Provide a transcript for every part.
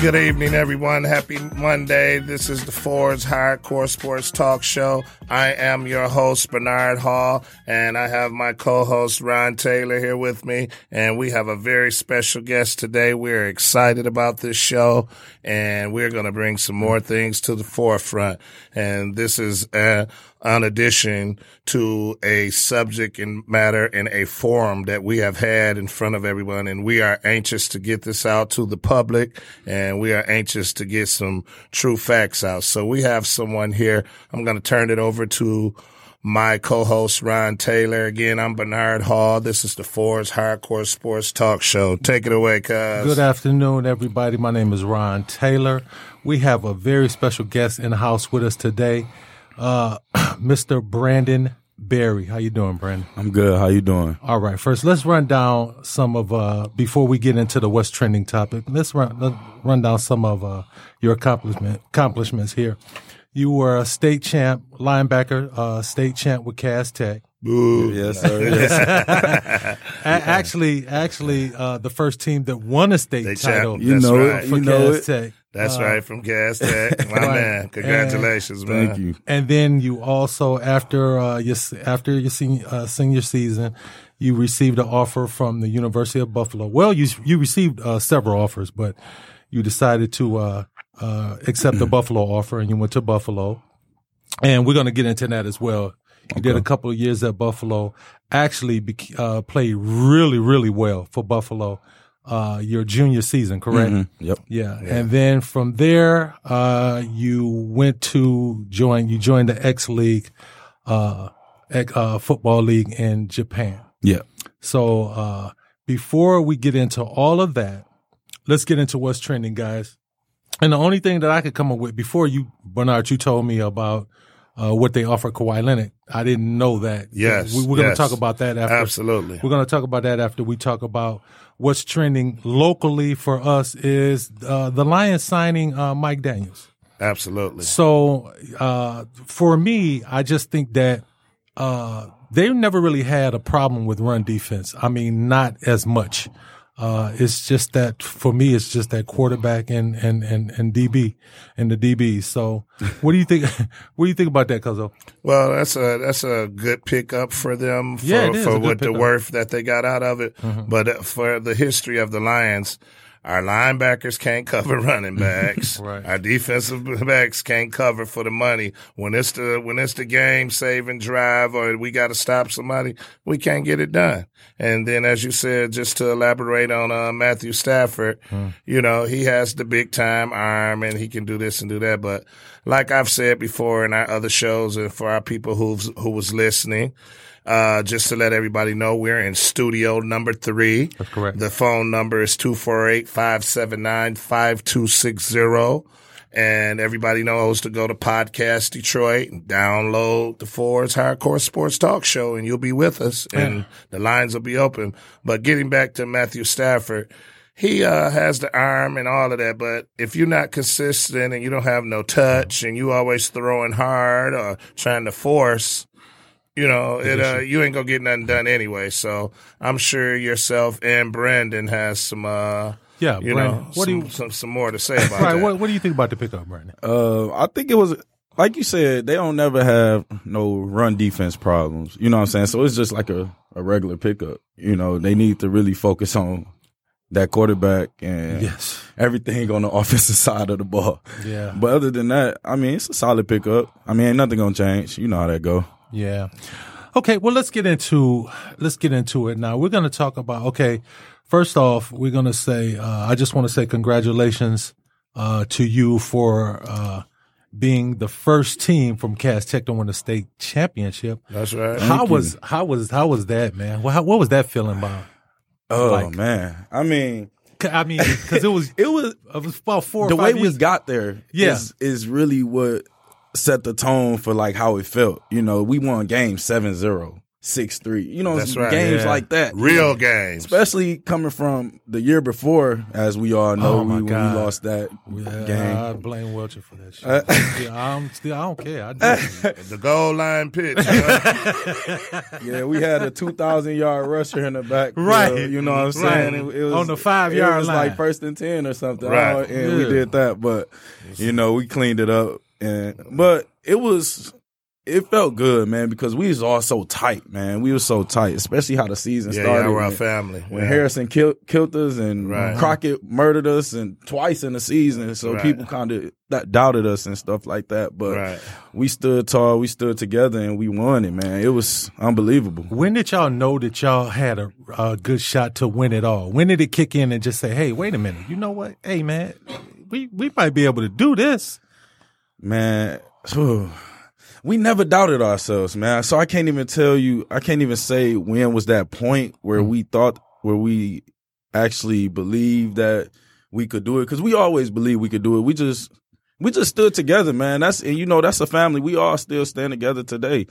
Good evening, everyone. Happy Monday. This is the 4s Hardcore Sports Talk Show. I am your host, Bernard Hall, and I have my co-host, Ron Taylor, here with me. And we have a very special guest today. We're excited about this show, and we're going to bring some more things to the forefront. And this is uh, an addition to a subject and matter in a forum that we have had in front of everyone. And we are anxious to get this out to the public and we are anxious to get some true facts out. So we have someone here. I'm going to turn it over to my co-host Ron Taylor. Again, I'm Bernard Hall. This is the 4s Hardcore Sports Talk Show. Take it away, cuz. Good afternoon, everybody. My name is Ron Taylor. We have a very special guest in the house with us today, uh, Mr. Brandon Barry. How you doing, Brandon? I'm good. How you doing? All right. First, let's run down some of uh before we get into the what's trending topic. Let's run let's run down some of uh your accomplishment accomplishments here. You were a state champ linebacker, uh state champ with Cass Tech. Boo. Yes, sir. Yes. Actually, actually, uh, the first team that won a state They champ- title You That's know right. it. for You know Cass it. Tech. That's Uh, right from Cass Tech. My Right. man. Congratulations, man. Thank you. And then you also, after uh, your after your senior, uh, senior season, you received an offer from the University of Buffalo. Well, you you received uh, several offers, but you decided to uh, uh, accept the Buffalo offer, and you went to Buffalo. And we're going to get into that as well. You did a couple of years at Buffalo. Actually, uh, played really, really well for Buffalo. Uh, your junior season, correct? Mhm. Yep. Yeah. And then from there, uh, you went to join, you joined the X League, uh, uh, football league in Japan. Yeah. So, uh, before we get into all of that, let's get into what's trending, guys. And the only thing that I could come up with before you, Bernard, you told me about, uh, what they offer Kawhi Leonard. I didn't know that. Yes, We, we're going to yes. talk about that after. Absolutely. We're going to talk about that after we talk about what's trending locally for us is uh, the Lions signing uh, Mike Daniels. Absolutely. So uh, for me, I just think that uh, they've never really had a problem with run defense. I mean, not as much. Uh, it's just that for me, it's just that quarterback and and and and DB and the DB. So, what do you think? what do you think about that, Cuzzo? Well, that's a that's a good pickup for them for, Yeah, it is a for what the. Mm-hmm. worth that they got out of it. But uh, for the history of the Lions, our linebackers can't cover running backs. Right. Our defensive backs can't cover for the money. When it's the when it's the game saving drive or we got to stop somebody, we can't get it done. And then, as you said, just to elaborate on uh, Matthew Stafford, Hmm. you know, he has the big time arm and he can do this and do that. But like I've said before in our other shows and for our people who's, who was listening, uh, just to let everybody know, we're in studio number three. That's correct. The phone number is 248-579-5260. And everybody knows to go to Podcast Detroit and download the 4s Hardcore Sports Talk Show and you'll be with us and the lines will be open. But getting back to Matthew Stafford, he uh, has the arm and all of that, but if you're not consistent and you don't have no touch and you always throwing hard or trying to force, you know, it uh, you ain't gonna get nothing done anyway. So I'm sure yourself and Brandon has some, uh, Yeah, you Brandon, know, what do you- some some more to say about Right. that. What What do you think about the pickup, Brandon? Uh, I think it was like you said. They don't never have no run defense problems. You know what I'm saying? So it's just like a, a regular pickup. You know, they need to really focus on that quarterback and Yes. everything on the offensive side of the ball. Yeah. But other than that, I mean, it's a solid pickup. I mean, ain't nothing gonna change. You know how that go. Yeah. Okay, well let's get into let's get into it now. We're going to talk about okay, first off, we're going to say uh, I just want to say congratulations uh, to you for uh, being the first team from Cass Tech to win the state championship. That's right. how you. was how was how was that, man? Well, how, what was that feeling about? Oh Like- man, I mean, I mean, because it was it was it was about four or the way five we got there. Yeah. is, is really what set the tone for like how it felt. You know, we won game 7-0, 6-3. You know, That's right. games Yeah. like that. Real games. Especially coming from the year before, as we all know, Oh, we, we lost that Yeah, game. I blame Welcher for that shit. Uh, Still, I'm still, I don't care. I do. The goal line pitch. Yeah, we had a two thousand yard rusher in the back. Right. You know what I'm saying? Right. It, it was On the five-yard It was line. like first and ten or something. Right. And we did that, but you know we cleaned it up. And but it was. It felt good, man, because we was all so tight, man. We was so tight, especially how the season yeah, started. yeah, we're a family. when Yeah. Harrison killed, killed us and Right. Crockett murdered us and twice in the season, so Right. people kind of that doubted us and stuff like that. But Right. we stood tall, we stood together, and we won it, man. It was unbelievable. When did y'all know that y'all had a, a good shot to win it all? When did it kick in and just say, "Hey, wait a minute, you know what? Hey, man, we we might be able to do this." Man. We never doubted ourselves, man. So I can't even tell you. I can't even say when was that point where we thought, where we actually believed that we could do it. Because we always believed we could do it. We just, we just stood together, man. That's and you know that's a family. We all still stand together today.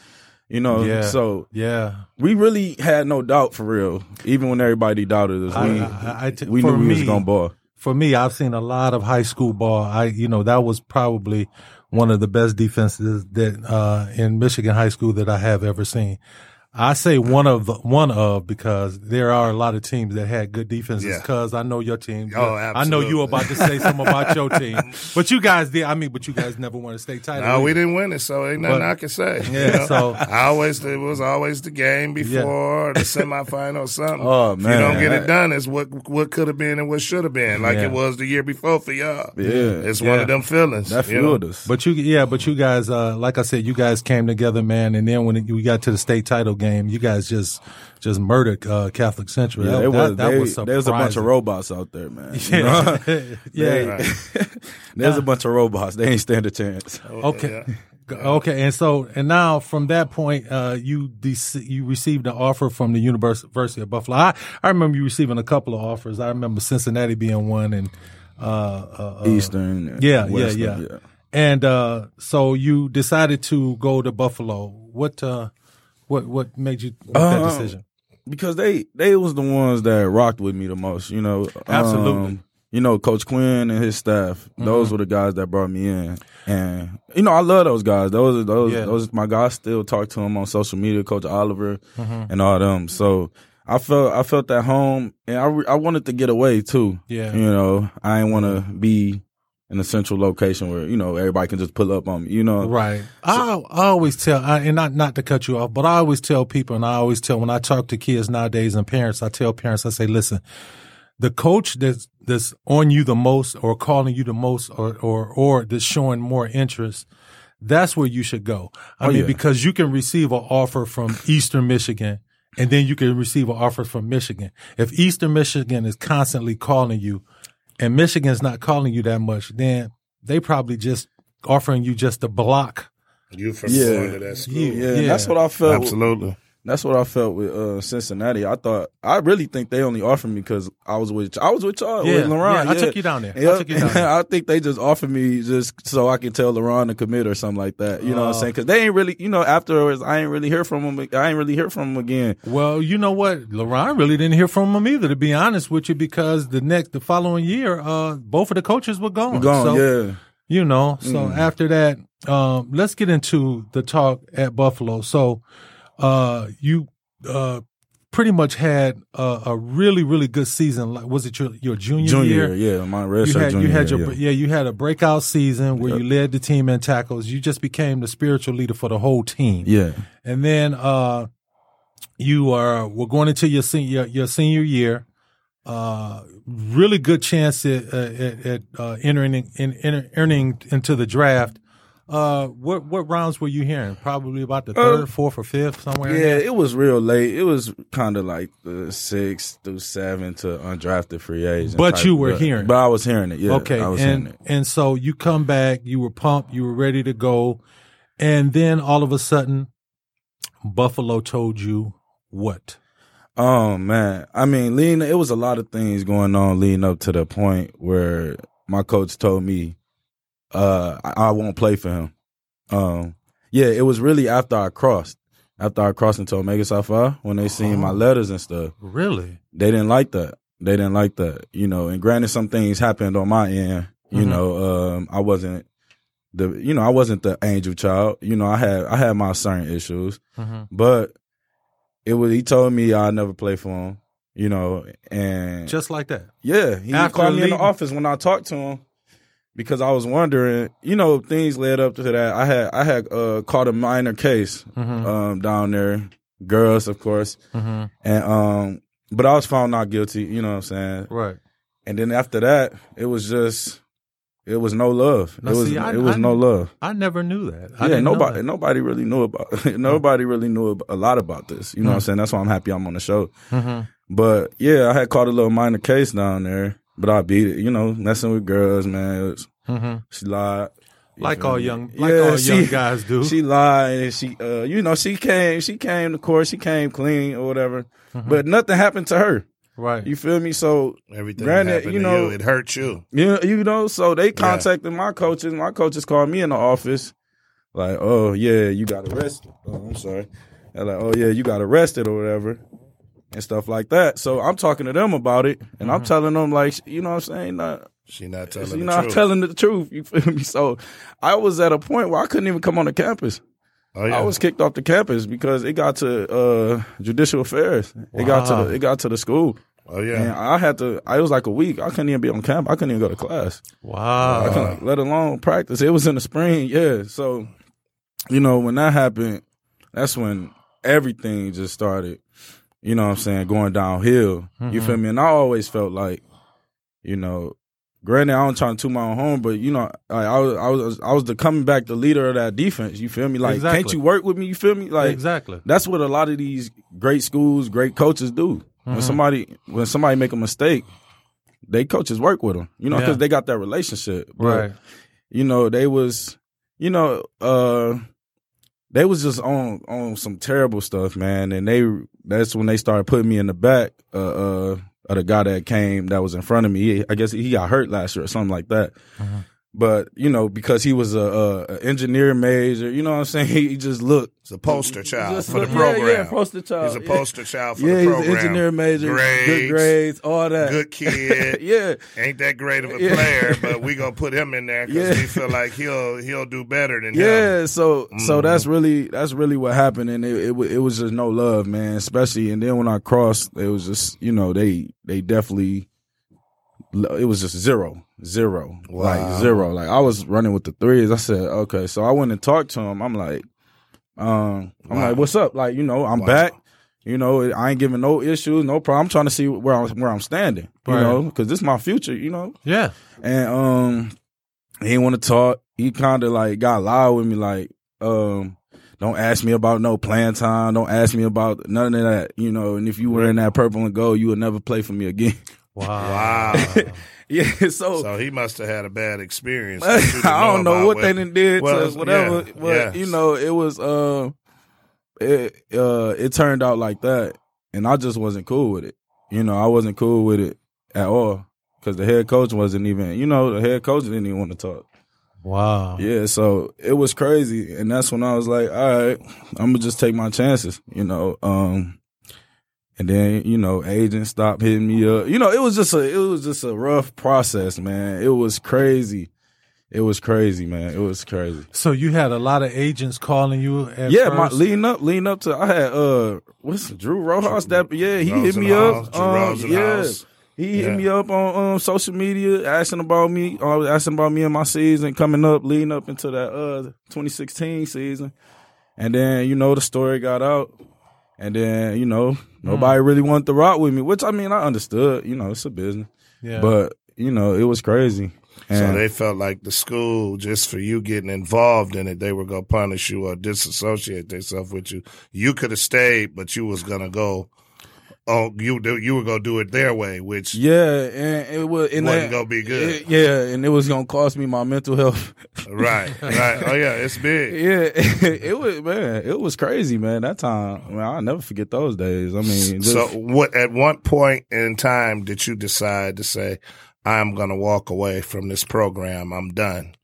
You know, Yeah. so Yeah, we really had no doubt for real. Even when everybody doubted us, we I- I t- we knew we was me- gonna ball. for me, I've seen a lot of high school ball. I, you know, that was probably one of the best defenses that uh, in Michigan high school that I have ever seen. I say one of the, one of because there are a lot of teams that had good defenses. Yeah. Because I know your team. Oh, absolutely. I know you were about to say something about your team, but you guys did. I mean, but you guys never won a state title. No, we didn't win it, so ain't nothing But- I can say. you Yeah, know? so- I always it was always the game before or the semifinal or something. Oh, if you man. don't get it done, it's what what could have been and what should have been, like Yeah. it was the year before for y'all. Yeah. it's one of them feelings. That fueled us. But you, yeah, but you guys, uh, like I said, you guys came together, man. And then when we got to the state title game, you guys just, just murdered uh, Catholic Central. Yeah, that, was. that, that they- was there was a bunch of robots out there, man. You know? yeah. They- There's a bunch of robots. They ain't stand a chance. Okay. Okay. And so, and now from that point, uh, you dec- you received an offer from the University of Buffalo. I, I remember you receiving a couple of offers. I remember Cincinnati being one, and uh, uh, uh, Eastern. and yeah, Western, yeah, yeah, And uh, so you decided to go to Buffalo. What uh, what what made you make that Uh, decision? Because they they was the ones that rocked with me the most. You know, Absolutely. Mm-hmm. Um, you know, Coach Quinn and his staff. Those were the guys that brought me in, and you know, I love those guys. Those are those Yeah. those my guys. Still talk to them on social media, Coach Oliver Mm-hmm. and all them. So. I felt I felt at home, and I re- I wanted to get away too. Yeah. you know, I didn't want to be in a central location where you know everybody can just pull up on me. You know, Right. I, I always tell, I, and not not to cut you off, but I always tell people, and I always tell when I talk to kids nowadays and parents, I tell parents, I say, listen, the coach that's that's on you the most, or calling you the most, or or or that's showing more interest. That's where you should go. I Oh, mean, yeah. because you can receive an offer from Eastern Michigan, and then you can receive an offer from Michigan. If Eastern Michigan is constantly calling you, and Michigan's not calling you that much, then they probably just offering you just a block. You from Yeah. going to that school. Yeah. yeah, and that's what I felt. Absolutely. That's what I felt with uh, Cincinnati. I thought I really think they only offered me because I was with I was with y'all Yeah, with LeBron. yeah, I took you down there. I took you down there. I think they just offered me just so I could tell LeBron to commit or something like that. You know what I'm Oh. saying? Because they ain't really, you know, afterwards I ain't really hear from them. I ain't really hear from them again. Well, you know what? LeBron really didn't hear from him either, to be honest with you, because the next, the following year, uh, both of the coaches were gone. Gone, So, yeah. You know, so after that, um, let's get into the talk at Buffalo. So, uh, you, uh, pretty much had a, a really, really good season. Like, was it your, your junior, Junior, year? yeah, my red You had, junior you had year, your, yeah. yeah, you had a breakout season where you led the team in tackles. You just became the spiritual leader for the whole team. yeah. And then uh you are we're going into your senior your senior year. Uh really good chance at, at, at uh, entering in, in entering into the draft. Uh what what rounds were you hearing? Probably about the third, fourth, or fifth, somewhere. Uh, Yeah, it was real late. It was kind of like the six through seven to undrafted free agent. But type, you were but- hearing. But I was hearing it. Yeah. okay. I was hearing And it. and so you come back, you were pumped, you were ready to go, and then all of a sudden Buffalo told you what? Oh man, I mean, leading it was a lot of things going on leading up to the point where my coach told me, uh, I, I won't play for him. um, yeah, it was really after I crossed. After I crossed into Omega Psi Phi, when they seen my Oh. letters and stuff, Really? they didn't like that. They didn't like that, you know. And granted, some things happened on my end. You Mhm. know, um, I wasn't the, you know, I wasn't the angel child. You know, I had I had my certain issues, Mm-hmm. but it was. He told me I'd never play for him. You know, and Just like that. yeah, he After called me in the office when I talked to him because I was wondering. You know, things led up to that. I had I had uh, caught a minor case Mm-hmm. um, down there, girls, of course, mm-hmm. and um, but I was found not guilty. You know what I'm saying? Right. And then after that, it was just, it was no love. Now, it was see, I- it was I- no love. I never knew that. I yeah, nobody that. nobody really knew about nobody really knew a lot about this. You know what I'm saying? That's why I'm happy I'm on the show. Mm-hmm. But yeah, I had caught a little minor case down there, but I beat it. You know, messing with girls, man. It was, Mm-hmm. she lied. Like all young, like Yeah, all she- young guys do. She lied and she, uh, you know, she came, she came to court, she came clean or whatever, Mm-hmm. but nothing happened to her. right. You feel me? So Everything Granted, happened you to know- you. It hurt you. You you know, so they contacted my coaches. My coaches called me in the office, like, "Oh yeah, you got arrested." Oh, I'm sorry. They're like, "Oh yeah, you got arrested or whatever," and stuff like that. So I'm talking to them about it, and I'm telling them like, you know, what I'm saying, not, She not telling you the know, I'm truth. telling the truth. You feel me? So I was at a point where I couldn't even come on the campus. oh yeah. I was kicked off the campus because it got to uh, judicial affairs. It got to the, it got to the school, oh and yeah. I had to. I was like a week. I couldn't even be on camp. I couldn't even go to class. Wow. couldn't, let alone practice. It was in the spring, yeah. So, you know, when that happened, that's when everything just started, you know what I'm saying, going downhill. You feel me? And I always felt like, you know, granted, I don't try to toot my own home, but you know, I, I was, I was, I was the coming back the leader of that defense. You feel me? Like, can't you work with me? You feel me? Like, exactly. that's what a lot of these great schools, great coaches do. Mm-hmm. When somebody, when somebody make a mistake, they coaches work with them, you know, Yeah. because they got that relationship. But, Right. you know, they was, you know, uh, they was just on on some terrible stuff, man. And they that's when they started putting me in the back uh, uh of the guy that came that was in front of me. He, I guess he got hurt last year or something like that. Mhm. But you know, because he was a, a, a engineer major, you know what I'm saying. He just looked It's a poster child just for the program. Yeah, yeah, poster child. He's a Yeah. poster child for Yeah, the he's program. an engineer major, Grades, good grades, all that. Good kid. yeah, Ain't that great of a Yeah. player, but we gonna put him in there because Yeah. we feel like he'll he'll do better than him. Yeah, so so Mhm. that's really that's really what happened, and it, it it was just no love, man. Especially, and then when I crossed, it was just you know they they definitely it was just zero zero Wow. like zero. Like I was running with the threes. I said okay, so I went and talked to him. I'm like, um, I'm Wow. like, what's up? Like you know, I'm Wow. back. You know, I ain't giving no issues, no problem. I'm trying to see where I'm where I'm standing. You Right. know, because this is my future. You know, Yeah. and um he didn't want to talk. He kind of like got loud with me, like, um, don't ask me about no playing time. Don't ask me about none of that, you know. And if you were in that purple and gold, you would never play for me again. Wow. Wow. yeah, so, so he must have had a bad experience. I that you didn't don't know about what with- they done did Well, to whatever, yeah, but yes. you know, it was uh, it uh, it turned out like that, and I just wasn't cool with it. You know, I wasn't cool with it at all because the head coach wasn't even. You know, the head coach didn't even want to talk. Wow. Yeah, so it was crazy, and that's when I was like, "All right, I'm gonna just take my chances," you know. Um, and then you know, agents stopped hitting me up. You know, it was just a it was just a rough process, man. It was crazy. It was crazy, man. It was crazy. So you had a lot of agents calling you at yeah, my first? leading up, leading up to I had uh, what's Drew Rojas? That yeah, he hit me up. Drew Um, yeah. Rosenhaus. He Yeah. hit me up on um, social media, asking about me, uh, asking about me and my season coming up, leading up into that uh 2016 season. And then you know the story got out, and then you know nobody really wanted to rock with me, which I mean I understood. You know it's a business, Yeah. but you know it was crazy. So they felt like the school, just for you getting involved in it, they were gonna punish you or disassociate themselves with you. You could have stayed, but you was gonna go. Oh, you do, you were gonna do it their way, which yeah, and it was and wasn't that- gonna be good. it- yeah, and it was gonna cost me my mental health. right, right. Oh yeah, it's big. Yeah, it was man, it was crazy, man. That time, I mean, I'll never forget those days. I mean, just, So, what at what point in time did you decide to say, "I'm gonna walk away from this program. I'm done"?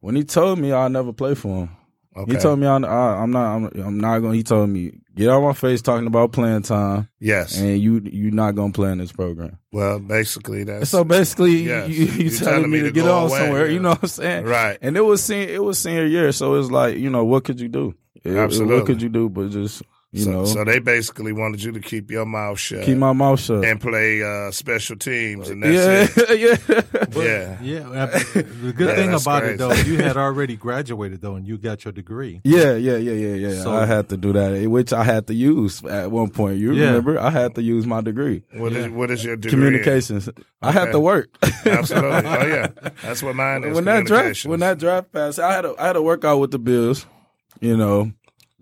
when he told me I'll never play for him, Okay. He told me I'm, I, I'm not. I'm, I'm not going. to He told me get out my face talking about playing time, yes. and you you're not going to play in this program. well, basically that's So basically, Yes. you, you You telling me to, get go on away, somewhere. yeah. You know what I'm saying? right. And it was senior, it was senior year, so it's like you know what could you do? It- it- Absolutely. what could you do? But just you so, know so they basically wanted you to keep your mouth shut keep my mouth shut. and play uh, special teams, and that's yeah, it. yeah. Yeah. Yeah, the good Yeah, thing that's about it though, you had already graduated though, and you got your degree. Yeah, yeah, yeah, yeah, yeah. So- I had to do that, which I had to use at one point. You Yeah. remember? I had to use my degree, What is what is your degree? in? communications. I had to work. Absolutely. Oh yeah, that's what mine is. when that draft, when that draft passed, I had a, I had to work out with the Bills. You know,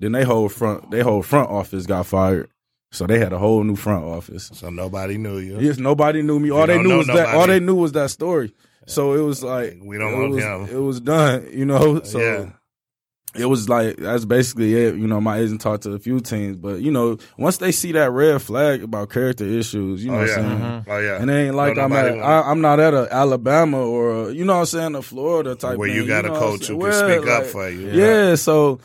then they whole front, they whole front office got fired, so they had a whole new front office. so nobody knew you. Yes, nobody knew me. All You they knew know was that. All they knew was that story. So it was like We don't it want was, him. It was done, you know. So Yeah. it was like that's basically it. You know, my agent talked to a few teams, but you know, once they see that red flag about character issues, you know Oh what yeah. I'm saying. Mm-hmm. Oh yeah. And it ain't like No, I'm at, I, I'm not at a Alabama or a, you know what I'm saying a Florida type where thing, you got a know what I'm coach who can Where, speak up for you. Yeah. so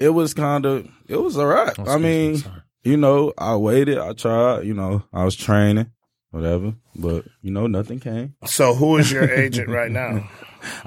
it was kind of it was all right. Oh, I excuse me, mean, you know, I waited, I tried, you know, I was training, whatever, but you know, nothing came. So who is your agent right now?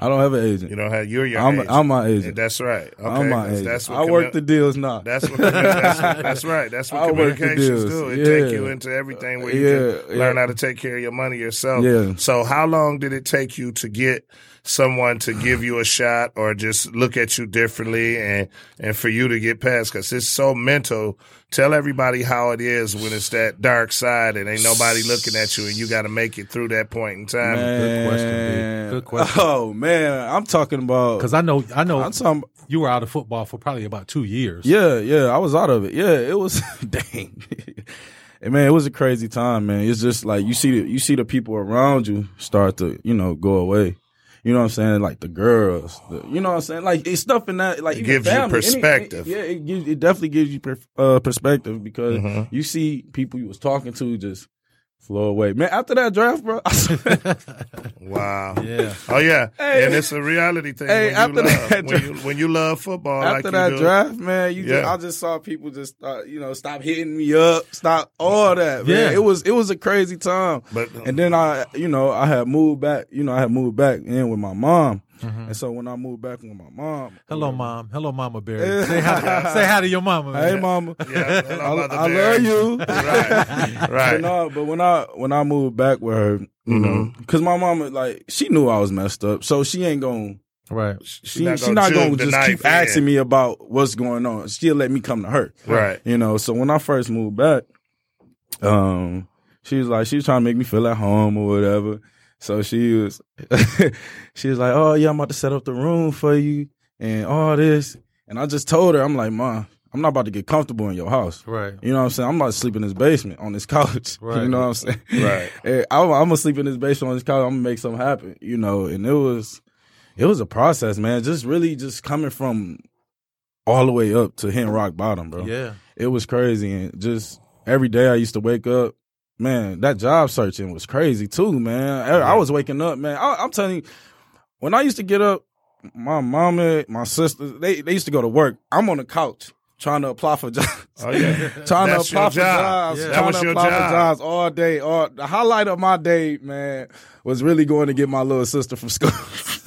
I don't have an agent. You don't have you're your I'm agent. I'm my agent. That's right. Okay. I'm my 'cause agent. That's what I commu- work the deals now. That's what, commu- that's, that's right. That's what I communications do. It Yeah. take you into everything where you Yeah, can learn yeah. how to take care of your money yourself. Yeah. So how long did it take you to get someone to give you a shot or just look at you differently and and for you to get past? Because it's so mental. Tell everybody how it is when it's that dark side and ain't nobody looking at you and you got to make it through that point in time. Good question, B. Man. Good question. Oh man, I'm talking about. Because I know, I know I'm talking. you were out of football for probably about two years. Yeah, yeah, I was out of it. Yeah, it was dang. And man, it was a crazy time, man. It's just like you see the you see the people around you start to, you know, go away. You know what I'm saying? Like the girls, the, you know what I'm saying? Like it's stuff in that, like It gives you family, any- perspective. yeah, it gives, it definitely gives you per, uh, perspective because Mhm. you see people you was talking to just flow away. Man, after that draft, bro, Wow. Yeah. Oh yeah, Hey. and it's a reality thing. Hey, when, you after love, that when you when you love football, after you that do, draft, man, you just, Yeah. I just saw people just uh, you know stop hitting me up, stop all that. Man. Yeah. it was it was a crazy time. But And then I, you know, I had moved back. You know, I had moved back in with my mom. Mhm. And so when I moved back with my mom, Hello, mom. Hello, Mama Bear. Say hi. say hi to your mama. Hey, man. mama. yeah, hello, I, Mother I love you. right, But right. no, but when I when I moved back with her, you know, Mm-hmm. because my mama like she knew I was messed up, so she ain't gonna Right. she she not gonna, just keep asking me about what's going on. She'll let me come to her, Right. You know. So when I first moved back, um, she was like she was trying to make me feel at home or whatever. So she was she was like, "Oh yeah, I'm about to set up the room for you and all this." And I just told her, I'm like, "Mom, I'm not about to get comfortable in your house." Right. You know what I'm saying? I'm about to sleep in this basement on this couch. Right. You know what I'm saying? Right. And I'm, I'm gonna sleep in this basement on this couch. I'm gonna make something happen. You know, and it was, it was a process, man. Just really, just coming from all the way up to hitting rock bottom, bro. Yeah. It was crazy, and just every day I used to wake up. Man, that job searching was crazy too, man. I, I was waking up, man. I, I'm telling you, when I used to get up, my mama, my sisters, they they used to go to work. I'm on the couch trying to apply for jobs. Oh yeah. trying That's to apply your for job. jobs. Yeah. That Trying was to your apply job. for jobs all day. All the highlight of my day, man, was really going to get my little sister from school.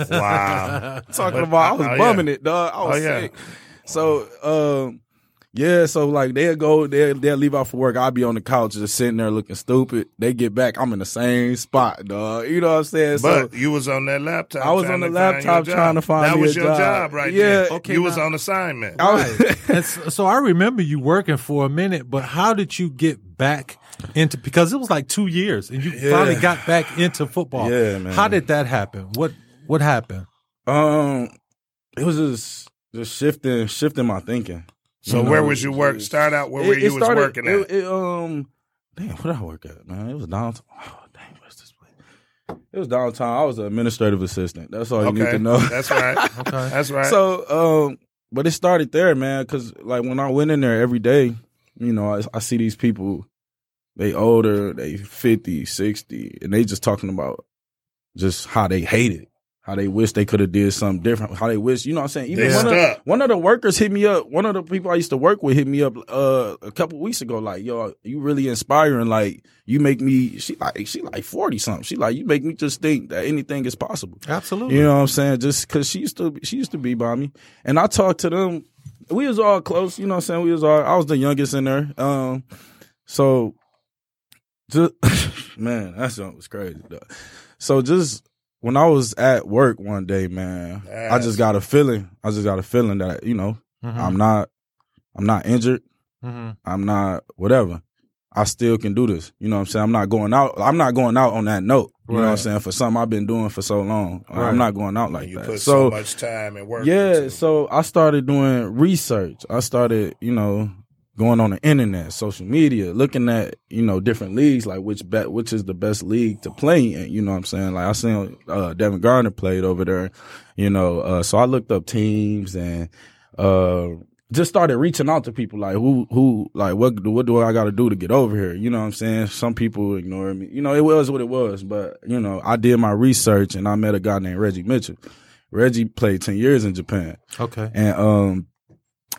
Wow. Talking But- about, I was oh, yeah. bumming it, dog. I was Oh, yeah. sick. So, um, yeah, so like they'll go, they'll, they'll leave out for work. I'll be on the couch just sitting there looking stupid. They get back, I'm in the same spot, dog. You know what I'm saying? So But you was on that laptop. I was on the to find your laptop trying to find That me was your job. job, right Yeah. there. Okay, you was on assignment. I was, And so, so I remember you working for a minute, but how did you get back into because it was like two years and you Yeah. finally got back into football. Yeah, man. How did that happen? What what happened? um, it was just, just shifting, shifting my thinking. So You know, where was you work? Start out where, where you was working at. It, it, um, damn, where did I work at, man? It was downtown. Oh, dang, where's this place? It was downtown. I was an administrative assistant. That's all you need to know. that's right. Okay. That's right. So, um, but it started there, man. Because like when I went in there every day, you know, I, I see these people. They older, they 50, 60, and they just talking about just how they hate it. How they wish they could have did something different, how they wish, you know what I'm saying? Even They one of, stuck. one of the workers hit me up, one of the people I used to work with hit me up uh a couple weeks ago, like, yo, you really inspiring, like you make me she like she like 40 something. She like you make me just think that anything is possible. Absolutely. You know what I'm saying? Just cause she used to she used to be by me. And I talked to them. We was all close, you know what I'm saying? We was all I was the youngest in there. Um so just man, that song was crazy though. So just when I was at work one day, man, I just got a feeling. I just got a feeling that, you know, Mhm. I'm not I'm not injured. Mhm. I'm not whatever. I still can do this. You know what I'm saying? I'm not going out. I'm not going out on that note. You know what I'm saying? For something I've been doing for so long. Right. I'm not going out like you that. put so, so much time and work. yeah, into so I started doing research. I started, you know, going on the internet, social media, looking at, you know, different leagues, like which bet which is the best league to play in, you know what I'm saying? Like I seen uh Devin Gardner played over there, you know, uh so I looked up teams and uh just started reaching out to people like who who like what do- what do I got to do to get over here? You know what I'm saying? Some people ignore me. You know, it was what it was, but you know, I did my research and I met a guy named Reggie Mitchell. Reggie played 10 years in Japan. Okay. And um,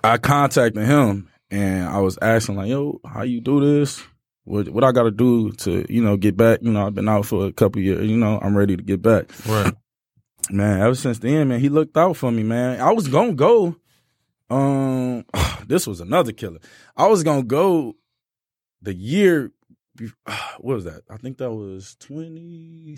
I contacted him and I was asking like, "Yo, how you do this? What what I got to do to you know get back? You know, I've been out for a couple years. You know, I'm ready to get back." Right. Man, ever since then, man, he looked out for me, man. I was gonna go. Um, this was another killer. I was gonna go the year. What was that? I think that was twenty.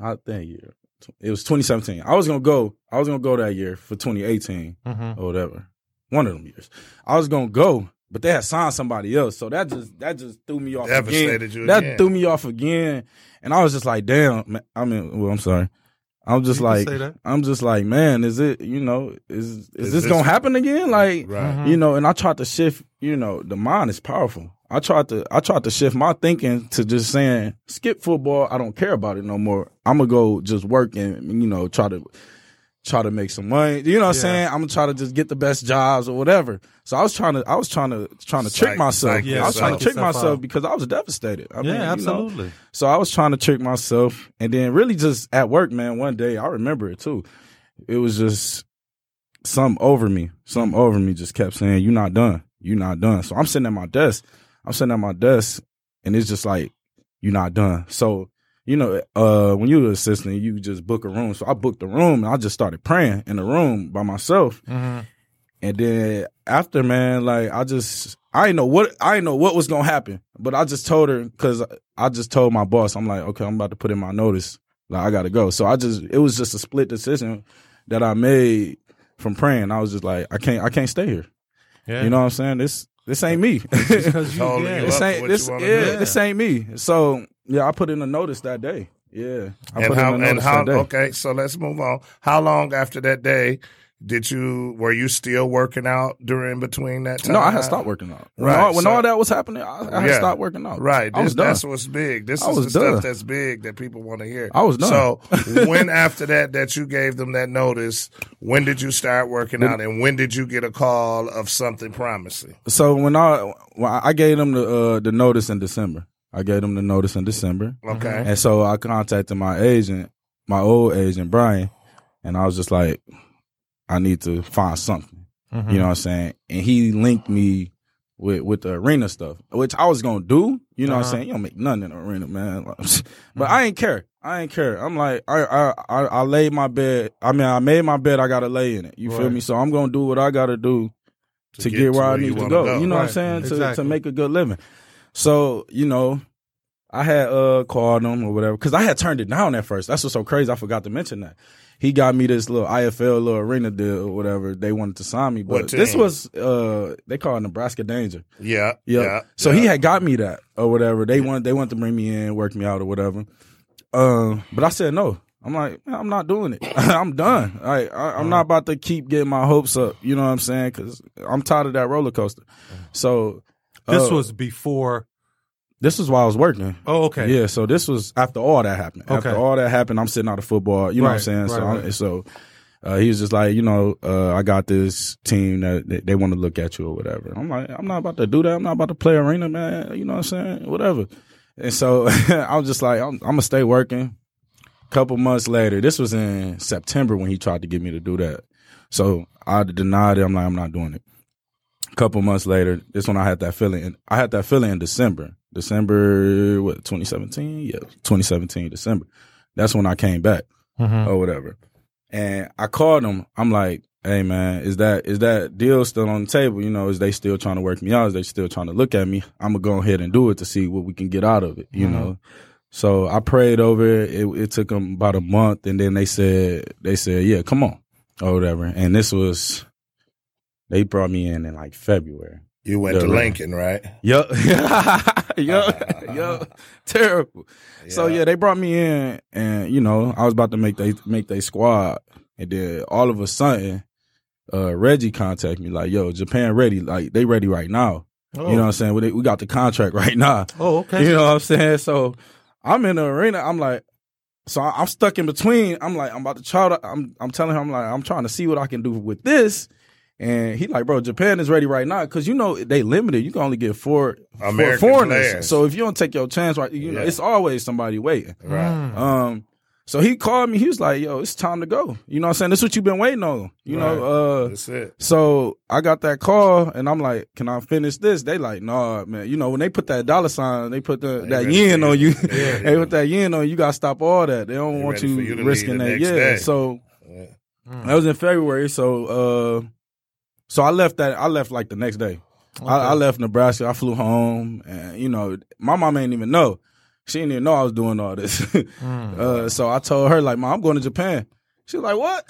I think year. It was 2017. I was gonna go. I was gonna go that year for 2018 Mhm. or whatever. One of them years. I was gonna go, but they had signed somebody else, so that just that just threw me off Devastated again. you that again. threw me off again, and I was just like, damn. Man, I mean, well, I'm sorry. I'm just You like. I'm just like, man, is it, you know, is is, Is this, this- gonna happen again? Like, Right. you know, and I tried to shift, you know, the mind is powerful. I tried to I tried to shift my thinking to just saying, skip football, I don't care about it no more. I'm gonna go just work and you know, try to try to make some money. You know what I'm saying? I'm gonna try to just get the best jobs or whatever. So I was trying to I was trying to trying to trick myself. Yeah, I was trying to trick myself out. because I was devastated. I mean, yeah, you know, absolutely. so I was trying to trick myself, and then really just at work, man. One day, I remember it too. It was just something over me. Something over me just kept saying, "You're not done. You're not done." So I'm sitting at my desk. I'm sitting at my desk, and it's just like, "You're not done." So you know, uh, when you were an assistant, you just book a room. So I booked the room, and I just started praying in the room by myself. hmm And then after, man, like I just I didn't know what I didn't know what was gonna happen, but I just told her because I just told my boss, I'm like, okay, I'm about to put in my notice, like I gotta go. So I just it was just a split decision that I made from praying. I was just like, I can't I can't stay here. Yeah. You know what I'm saying? This this ain't me. you, yeah. this ain't this you yeah, this ain't me. So yeah, I put in a notice that day. Yeah, I and put how in a and how okay so let's move on how long after that day did you were you still working out during between that time No, I had stopped working out. When, Right, all, when so- all that was happening, I, I had Yeah. stopped working out. right I was this, done. that's what's big this I is the was stuff that's big that people want to hear I was done. so when after that that you gave them that notice when did you start working out and when did you get a call of something promising So when I when I gave them the uh, the notice in December, I gave them the notice in December, okay and so I contacted my agent, my old agent Brian, and I was just like, I need to find something. Mhm. You know what I'm saying? And he linked me with with the arena stuff, which I was gonna do. You know what I'm Uh-huh. saying? You don't make nothing in the arena, man. but I ain't care. I ain't care. I'm like, I I I, I laid my bed. I mean, I made my bed. I gotta lay in it. You feel me? So I'm gonna do what I gotta do to, get, where I need to wanna go. You know what I'm Right. saying? To to make a good living. So you know, I had uh called him or whatever because I had turned it down at first. That's what's so crazy. I forgot to mention that he got me this little IFL little arena deal or whatever. They wanted to sign me, but this was uh they call it Nebraska Danger. yeah Yeah. yeah so yeah. he had got me that or whatever. They wanted they wanted to bring me in, work me out or whatever. Um, but I said no. I'm like, I'm not doing it. I'm done. I, I I'm not about to keep getting my hopes up. You know what I'm saying? Because I'm tired of that roller coaster. So This uh, was before. this is while I was working. Oh, okay. Yeah, so this was after all that happened. Okay. After all that happened, I'm sitting out of football. You know Right, what I'm saying? so, right, I'm- right. so uh, he was just like, you know, uh, I got this team that they, they want to look at you or whatever. I'm like, I'm not about to do that. I'm not about to play arena, man. You know what I'm saying? Whatever. And so I was just like, I'm, I'm gonna stay working. couple months later, this was in September when he tried to get me to do that. So I denied it. I'm like, I'm not doing it. Couple months later, this when I had that feeling. And I had that feeling in December. December, what, 2017? Yeah, 2017, December. That's when I came back Mhm. or whatever. And I called him. I'm like, hey man, is that is that deal still on the table? You know, is they still trying to work me out? Is they still trying to look at me? I'm gonna go ahead and do it to see what we can get out of it. You Mhm. know. So I prayed over it. it. It took them about a month, and then they said they said, yeah, come on or whatever. And this was they brought me in in like February. You went to Lincoln, right? Yup. yup. yup. Terrible. So yeah, they brought me in and you know, I was about to make they make they squad. And then all of a sudden, uh Reggie contacted me like, yo, Japan ready, like they ready right now. Oh. You know what I'm saying? We, we got the contract right now. Oh, okay. You know what I'm saying? So I'm in the arena. I'm like, so I- I'm stuck in between. I'm like, I'm about to try to. I'm I'm telling him, I'm like, I'm trying to see what I can do with this. And he like, bro, Japan is ready right now because you know they limited. You can only get four, four foreigners. players. So if you don't take your chance, right, you know, Yeah. it's always somebody waiting. Right. Um, so he called me. He was like, "Yo, it's time to go." You know what I'm saying? This is what you've been waiting on. You know, uh, That's it. so I got that call and I'm like, can I finish this? They like, nah, man. You know, when they put that dollar sign, they put the, They that yen on you. you. Yeah. they put that yen on you. You got to stop all that. They don't They want you, you risking that. Yeah. day. So Yeah. Mm. that was in February. So, uh, so I left that, I left like the next day. I, I left Nebraska. I flew home and, you know, my mom ain't even know. She didn't even know I was doing all this. Mm. uh, so I told her like, mom, I'm going to Japan. She was like, what?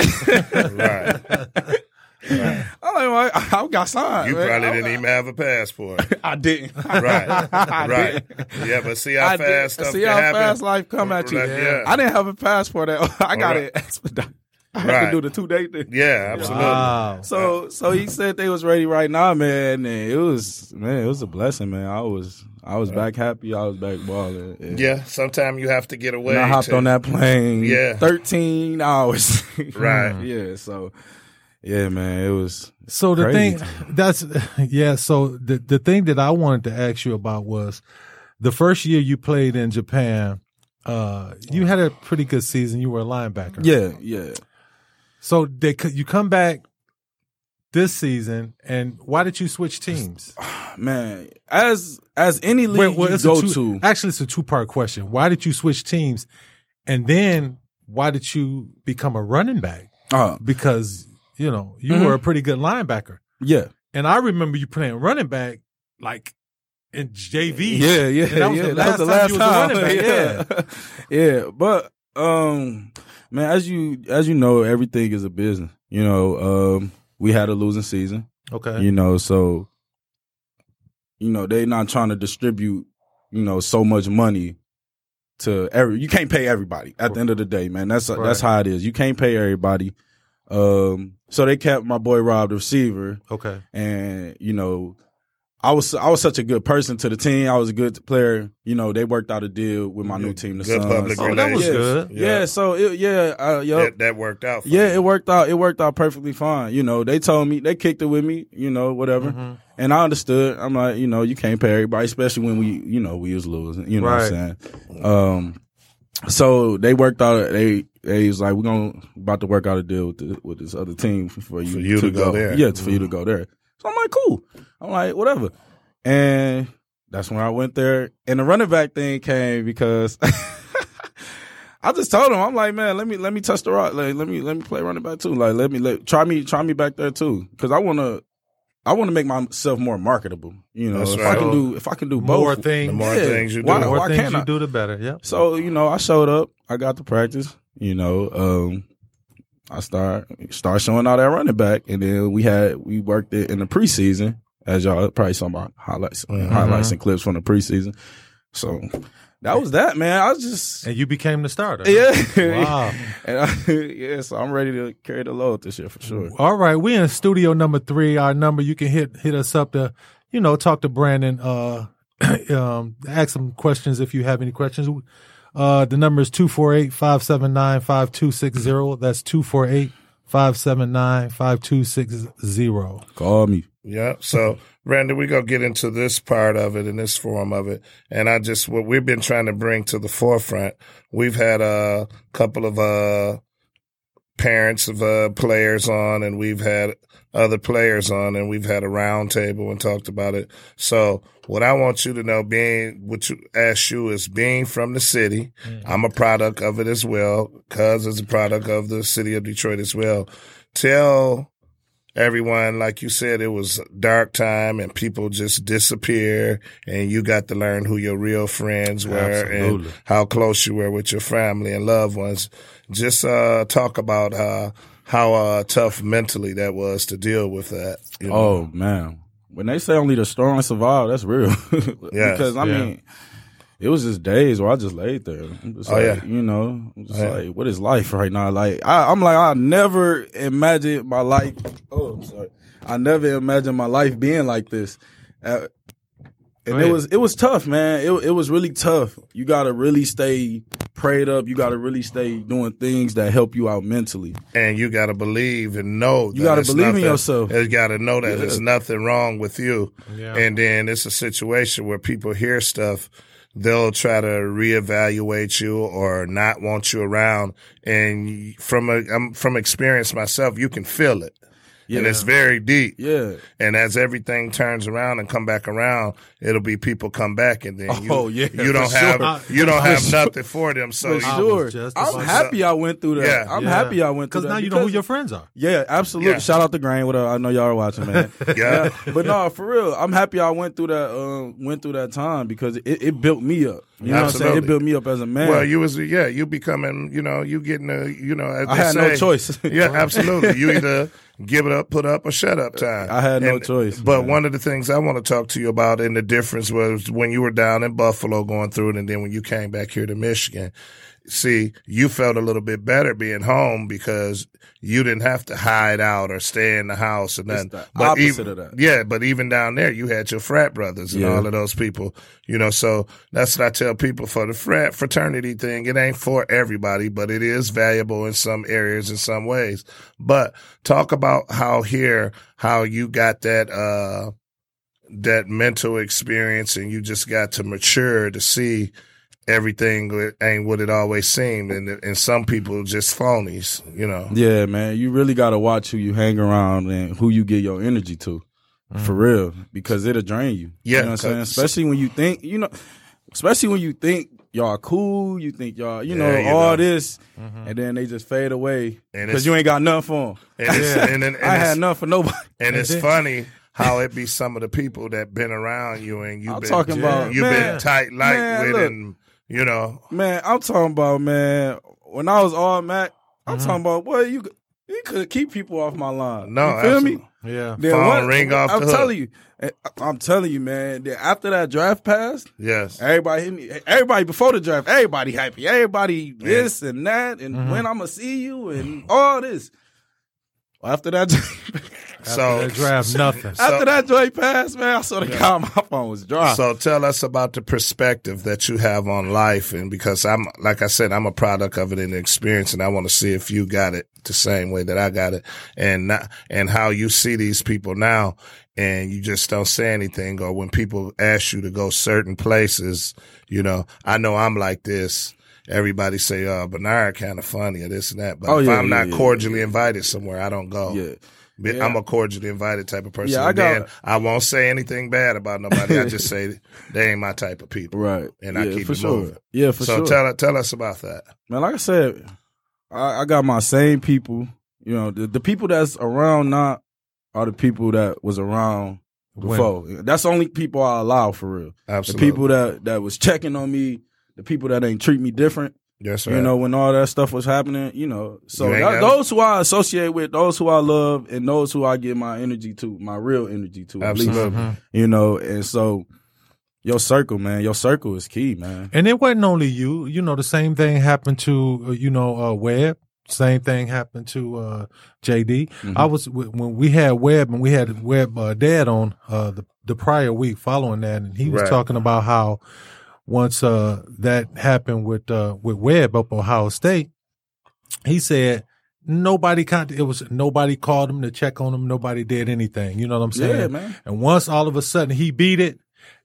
Right. right. I'm like, well, I, I got signed. You man. probably I- didn't even have a passport. I didn't. Right. I right. didn't. Yeah, but see how I fast did. stuff See can how happen. fast life come at you. Right, yeah. I didn't have a passport. At, I got Right. it expedited. I had to do the two day thing. Yeah, absolutely. Wow. So, so he said they was ready right now, man. And it was, man, it was a blessing, man. I was, I was back happy. I was back balling. And- Yeah, sometimes you have to get away. And I hopped to- on that plane. Yeah. thirteen hours. Right. yeah. So, yeah, man, it was. So the Crazy. thing that's yeah. So the the thing that I wanted to ask you about was the first year you played in Japan. Uh, you had a pretty good season. You were a linebacker. Yeah, yeah. So they you come back this season, and why did you switch teams? Man, as as any league Wait, well, you go two- to, Actually, it's a two part question. Why did you switch teams, and then why did you become a running back? uh, Because you know you Mhm. were a pretty good linebacker. yeah, And I remember you playing running back like in JV. Yeah, yeah, And that was yeah. the that was the last last time time. you was a running back, yeah, yeah. But um, man, as you as you know, everything is a business. You know, um, we had a losing season. Okay. You know, so you know they're not trying to distribute. You know, so much money to every. You can't pay everybody at the end of the day, man. That's that's how it is. You can't pay everybody. Um, so they kept my boy Rob, the receiver, Okay. and you know I was I was such a good person to the team. I was a good player. You know, they worked out a deal with my new team, the Good Suns. public Oh, that was relations. good. Yeah, Yeah. so it, yeah, uh, yup. That, that worked out. For yeah, you. it worked out. It worked out perfectly fine. You know, they told me they kicked it with me. You know, whatever, Mm-hmm. and I understood. I'm like, you know, you can't pay everybody, especially when we, you know, we was losing. You know what I'm saying? Um, so they worked out. They they was like, we're gonna about to work out a deal with the, with this other team for you, For you to go there. Yeah, it's for you to go there. So I'm like, cool. I'm like, whatever. And that's when I went there. And the running back thing came because I just told him, I'm like, man, let me let me touch the rock. Like, let me let me play running back too. Like, let me let try me try me back there too. Cause I wanna I wanna make myself more marketable. You know, That's if right. I can do if I can do both. More things. The more Yeah. things you do, Why- The more why things can't you I? do, the better. Yeah. So, you know, I showed up, I got to practice, you know, um, I start start showing out that running back, and then we had we worked it in the preseason, as y'all probably saw my highlights, Mhm. highlights and clips from the preseason. So that was that, man. I was just And you became the starter. yeah, Wow. and I, yeah. So I'm ready to carry the load this year for sure. All right, we in studio number three. Our number you can hit hit us up to, you know, talk to Brandon. Uh, um, ask some questions if you have any questions. Uh, the number is 248-579-5260. That's 248-579-5260. Call me. Yeah. So, Randy, we're going to get into this part of it and this form of it. And I just, what we've been trying to bring to the forefront, we've had a couple of, uh, parents of, uh, players on and we've had other players on and we've had a round table and talked about it. So what I want you to know, being, what you ask you is being from the city. I'm a product of it as well. Cuz is a product of the city of Detroit as well. Tell everyone, like you said, it was dark time and people just disappear and you got to learn who your real friends were Absolutely. and how close you were with your family and loved ones. Just, uh, talk about, uh, how, uh, tough mentally that was to deal with that. you know? Oh man, when they say only the strong survive, that's real. Yes. because I Yeah. mean, it was just days where I just laid there. Just Oh, like, yeah. you know, I'm just Yeah. like, what is life right now? Like, I, I'm like, I never imagined my life. Oh, I'm sorry. I never imagined my life being like this. Uh, and it was it was tough, man. It it was really tough. You got to really stay prayed up. You got to really stay doing things that help you out mentally. and you got to believe and know. You that gotta it's believe in nothing- yourself. You got to know that Yeah. there's nothing wrong with you. Yeah. And then it's a situation where people hear stuff, they'll try to reevaluate you or not want you around. And from a, I'm from experience myself, you can feel it. And it's very deep. Yeah. And as everything turns around and come back around, it'll be people come back and then you, Oh, yeah, you don't for have sure. you don't For have sure. nothing for them. So For you, sure. just I'm happy I went through that. Yeah. I'm Yeah. happy I went through that. Because now you know who your friends are. Yeah, absolutely. Yeah. Shout out to Grain. What up? I know y'all are watching, man. Yeah. But no, for real, I'm happy I went through that. Uh, went through that time because it, it built me up. You know what I'm saying? It built me up as a man. Well, you was yeah, you becoming, you know, you getting a, you know, as I they had no choice. yeah, absolutely. You either give it up, put up, or shut up time. I had no choice, But man. one of the things I want to talk to you about, and the difference was when you were down in Buffalo going through it, and then when you came back here to Michigan. See, you felt a little bit better being home because you didn't have to hide out or stay in the house and nothing. the but opposite even, of that. Yeah, but even down there, you had your frat brothers and Yeah. all of those people. You know, so that's what I tell people for the frat fraternity thing. It ain't for everybody, but it is valuable in some areas in some ways. But talk about how here, how you got that, uh, that mental experience and you just got to mature to see everything ain't what it always seemed. And, and some people just phonies, you know. yeah, man, you really got to watch who you hang around and who you get your energy to, mm. for real, because it'll drain you. Yeah, you know what I'm saying, Especially when you think, you know, especially when you think y'all cool, you think y'all, you know, There you all go. this, mm-hmm. and then they just fade away because you ain't got nothing for them. And it's, and, and, and I it's- had nothing for nobody. And it's then- funny how it be some of the people that been around you and you've I'm been talking about- you've man, been tight light man, with look. and you know Man, I'm talking about man. When I was all Mac, I'm mm-hmm. talking about boy, you could- you could keep people off my line. no you feel me? Yeah. Then Phone what- ring off I'm the hook. telling you, I- I'm telling you, man. That after that draft passed, yes everybody hit me. Everybody before the draft, everybody happy. Everybody this and that, and mm-hmm. when I'm gonna see you and all this. After that, so That draft nothing. after that joint passed, man, I saw the God, my phone was dry. So tell us about the perspective that you have on life, and because I'm, like I said, I'm a product of it and experience, and I want to see if you got it the same way that I got it, and not, and how you see these people now, and you just don't say anything, or when people ask you to go certain places, you know, I know I'm like this. Everybody say, "Uh, Bernard kind of funny or this and that," but Oh, if yeah, I'm yeah, not yeah, cordially invited somewhere, I don't go. yeah. Yeah. I'm a cordially invited type of person. Yeah, I and got- I won't say anything bad about nobody. I just say they ain't my type of people. Right. And I yeah, keep for it sure. moving. Yeah, for so sure. tell tell us about that. man, like I said, I, I got my same people. You know, the, the people that's around now are the people that was around before. That's the only people I allow for real. Absolutely. The people that that was checking on me, the people that ain't treat me different. Yes, right. You know, when all that stuff was happening, you know. So You that- those who I associate with, those who I love, and those who I give my energy to, my real energy to, at least. Absolutely. You know, and so your circle, man, your circle is key, man. And it wasn't only you. You know, the same thing happened to uh, you know uh, Webb. Same thing happened to uh, JD. I was when we had Webb and we had Webb uh, dad on uh, the the prior week following that, and he was Right. talking about how once uh, that happened with uh, with Webb up Ohio State, he said nobody con- it was nobody called him to check on him. Nobody did anything. You know what I'm saying? Yeah, man. And once all of a sudden he beat it,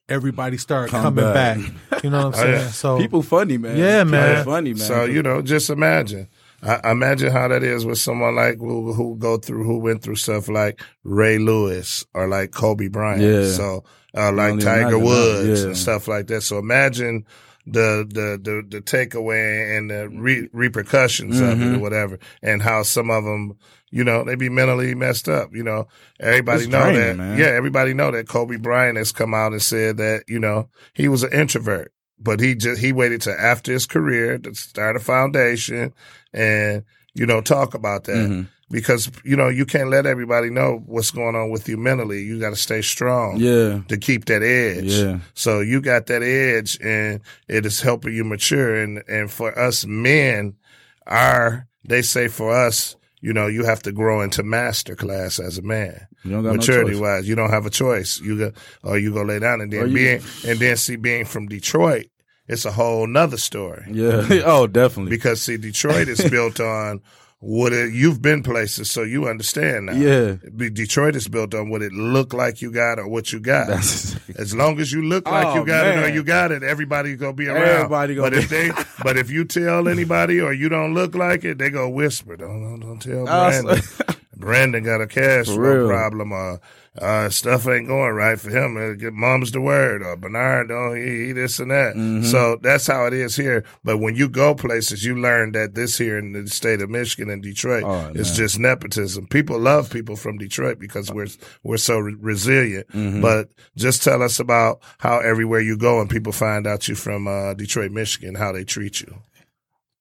everybody started Come coming back. back. You know what I'm Oh, saying? yeah. So People funny, man. Yeah, People man. funny, man. So you know, just imagine. I, imagine how that is with someone like who, who go through who went through stuff like Ray Lewis or like Kobe Bryant. Yeah. So uh, like Tiger. Woods Yeah. and stuff like that. So imagine the the the, the takeaway and the re- repercussions of Mm-hmm. it or whatever, and how some of them. You know, they be mentally messed up. You know, everybody It's know draining, that. man. Yeah, everybody know that Kobe Bryant has come out and said that, you know, he was an introvert, but he just, he waited to after his career to start a foundation and, you know, talk about that Mhm. Because, you know, you can't let everybody know what's going on with you mentally. You got to stay strong yeah, to keep that edge. yeah, So you got that edge and it is helping you mature. And, and for us men, our, they say for us, you know, you have to grow into master class as a man. you don't got Maturity no wise, you don't have a choice. You go, or you go lay down and then you- being, and then see being from Detroit, it's a whole nother story. Yeah, oh, definitely. Because see, Detroit is built on what it, you've been places, so you understand now. Yeah. Be- Detroit is built on what it looked like you got or what you got. That's As long as you look like Oh, you got it or you got it, everybody's gonna be around. Everybody gonna but if they, but if you tell anybody or you don't look like it, they go whisper. Don't don't, don't tell Oh, Brandon. Brandon got a cash flow problem. Or uh, stuff ain't going right for him. Get mom's the word. Or Bernard don't he, he this and that. Mm-hmm. So that's how it is here. But when you go places, you learn that this here in the state of Michigan and Detroit Oh, is just nepotism. People love people from Detroit because we're we're so re- resilient. Mm-hmm. But just tell us about how everywhere you go and people find out you from uh, Detroit, Michigan, how they treat you.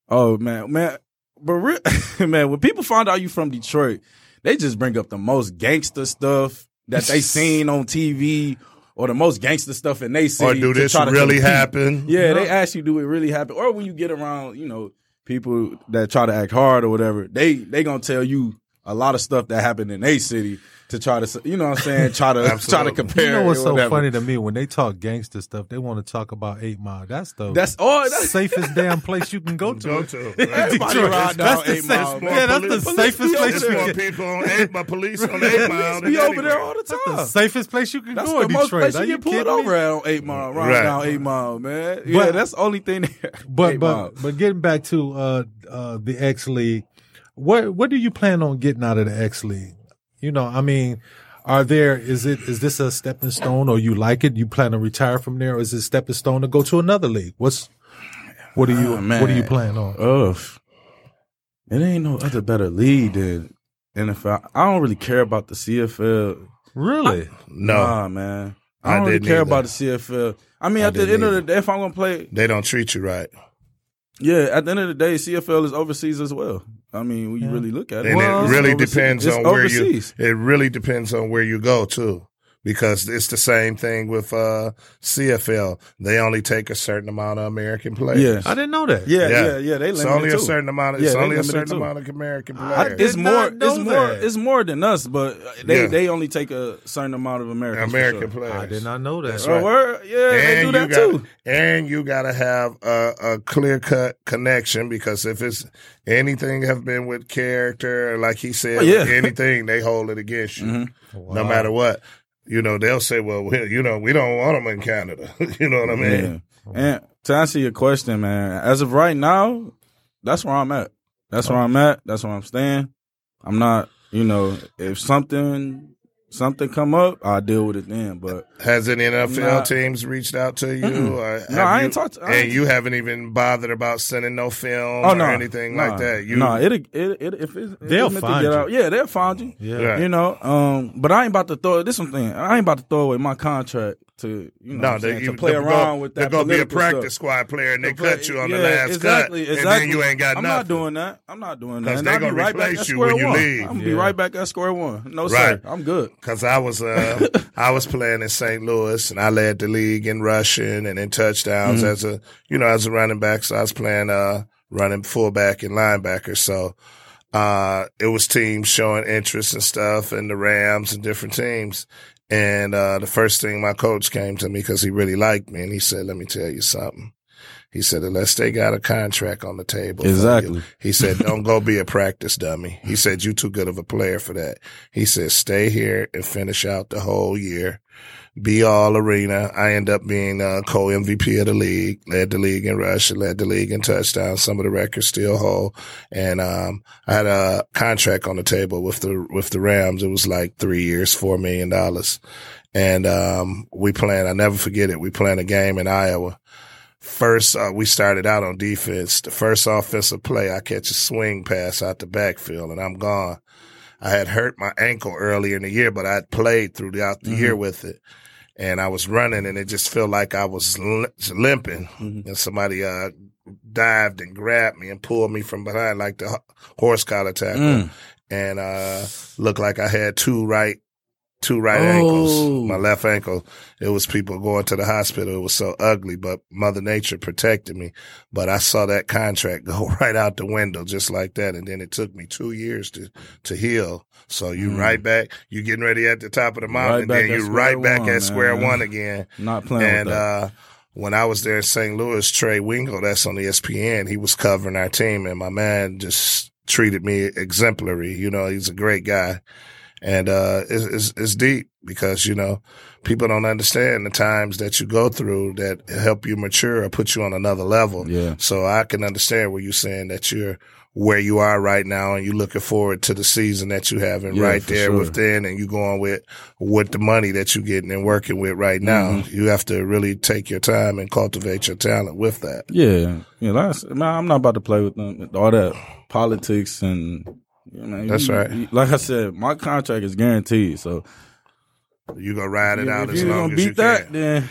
Oh man, man, but re- man, when people find out you from Detroit, they just bring up the most gangster stuff that they seen on TV or the most gangster stuff in they city. Or do this try to really compete. happen? Yeah, they ask you, do it really happen? Or when you get around, you know, people that try to act hard or whatever, they they gonna tell you a lot of stuff that happened in a city to try to, you know what I'm saying? Try to try to compare. you know what's so whatever. funny to me when they talk gangster stuff, they want to talk about Eight Mile. That's the That's oh, that's, safest damn place you can go to. Go to. Everybody Detroit. ride down That's the Eight Mile, safe- man. yeah, that's the Police- safest police place you more can. people on eight, but police on eight mile. be over there all the The time. safest place you can That's go the in most Detroit. place Are you you get pulled over at on Eight Mile, right, Right. down Eight Mile, man. Yeah, But- that's the only thing. There. But Eight but Mile. but getting back to uh uh the X League, what what do you plan on getting out of the X League? You know, I mean, are there is it is this a stepping stone or you like it? You plan to retire from there, or is it a stepping stone to go to another league? What's what are you Oh, man. what are you plan on? Ugh. It ain't no other better league than NFL. I don't really care about the CFL. Really? No, Nah, man. I I don't really care either. about the CFL. I mean, I at the didn't end of the day, if I'm gonna play, they don't treat you right. Yeah, at the end of the day, CFL is overseas as well. I mean, when you really look at it, And Well, it really overseas. depends It's on where you. It really depends on where you go too, because it's the same thing with uh, CFL. They only take a certain amount of American players. Yeah, I didn't know that. yeah, Yeah. yeah, yeah. They It's only it a certain amount. Of, Yeah, it's only a certain too. amount of American I players. did It's more. not know It's more. It's more than us, but they Yeah. they only take a certain amount of Americans. American sure. players. I did not know that. That's right. word? Yeah, they do that you got, too. And you got to have a, a clear cut connection because if it's anything have been with character, like he said, Oh, yeah. Mm-hmm. anything they hold it against you, no matter what. You know, they'll say, "Well, we, you know, we don't want them in Canada." you know what I mean? Yeah. And to answer your question, man, as of right now, that's where I'm at. That's where I'm at. That's where I'm staying. I'm not, you know, if something something come up, I'll deal with it then. But Has any NFL Nah. teams reached out to you? Mm-mm. Or No, I you- ain't talked to- I and ain't- you haven't even bothered about sending no film oh or no, anything nah, like that. You, no, it, it, it if it's, They'll it's find get you. out, yeah, they'll find you. Yeah. Right. You know, um, but I ain't about to throw this one thing. I ain't about to throw away my contract to you know No, they, saying, you, to play they're around go, with that. they're gonna be a practice stuff. squad player and they play- cut you on yeah, the last exactly, cut, exactly. and then you ain't got nothing. I'm not doing that. I'm not doing that. 'Cause And they I'll gonna right back replace you when you one. leave. I'm gonna be right back at square one. No Right. sir, I'm good. Cause I was uh I was playing in St. Louis and I led the league in rushing and in touchdowns Mm-hmm. as a you know as a running back. So I was playing uh running fullback and linebacker. So uh it was teams showing interest and stuff and the Rams and different teams. And uh the first thing my coach came to me because he really liked me and he said, "Let me tell you something." He said, unless they got a contract on the table. for you." Exactly. He said, don't go be a practice dummy. He said, you too good of a player for that. He said, stay here and finish out the whole year. Be all arena. I end up being uh, co MVP of the league, led the league in rush, led the league in touchdowns. Some of the records still hold. And, um, I had a contract on the table with the, with the Rams. It was like three years, $4 million. And, um, we playing, I never forget it. We playing a game in Iowa. First, uh, we started out on defense. The first offensive play, I catch a swing pass out the backfield and I'm gone. I had hurt my ankle earlier in the year, but I had played throughout the year with it. And I was running and it just felt like I was lim- limping. And somebody, uh, dived and grabbed me and pulled me from behind like the horse collar tackle. And, uh, looked like I had two right, two right ankles. Oh. My left ankle. It was people going to the hospital. It was so ugly, but mother nature protected me. But I saw that contract go right out the window just like that. And then it took me two years to, to heal. So you right back, you getting ready at the top of the mountain Mm. Right and then you right back one, at square man. one again. Not playing And, with that. uh, when I was there in St. Louis, Trey Wingo, that's on ESPN, he was covering our team and my man just treated me exemplary. You know, he's a great guy. And, uh, it's, it's, it's deep because, you know, people don't understand the times that you go through that help you mature or put you on another level. Yeah. So I can understand where you're saying that you're where you are right now and you're looking forward to the season that you having Yeah, right there sure. within and you going with with the money that you're getting and working with right now. Mm-hmm. You have to really take your time and cultivate your talent with that. Yeah, yeah. Said, man, I'm not about to play with them, all that politics and. You know, That's you- right. you- Like I said, my contract is guaranteed. So You gonna ride it if out you as gonna long as you beat you that, can. then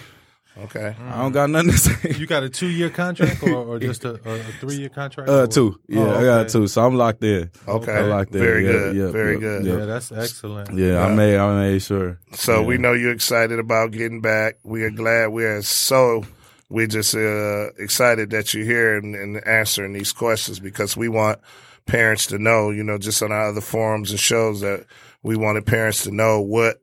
Okay. I don't got nothing to say. You got a two year contract or, or just a, a three year contract? Uh, Or- two. Yeah, Oh, I got two. So I'm locked in. Okay. I'm locked in. Very Yeah, good. yeah, Very yeah, good. Yeah, Yeah, that's excellent. yeah. I made. I made sure. So Yeah. we know you're excited about getting back. We are glad. We are so. We're just uh, excited that you're here and, and answering these questions because we want parents to know. You know, just on our other forums and shows that we wanted parents to know what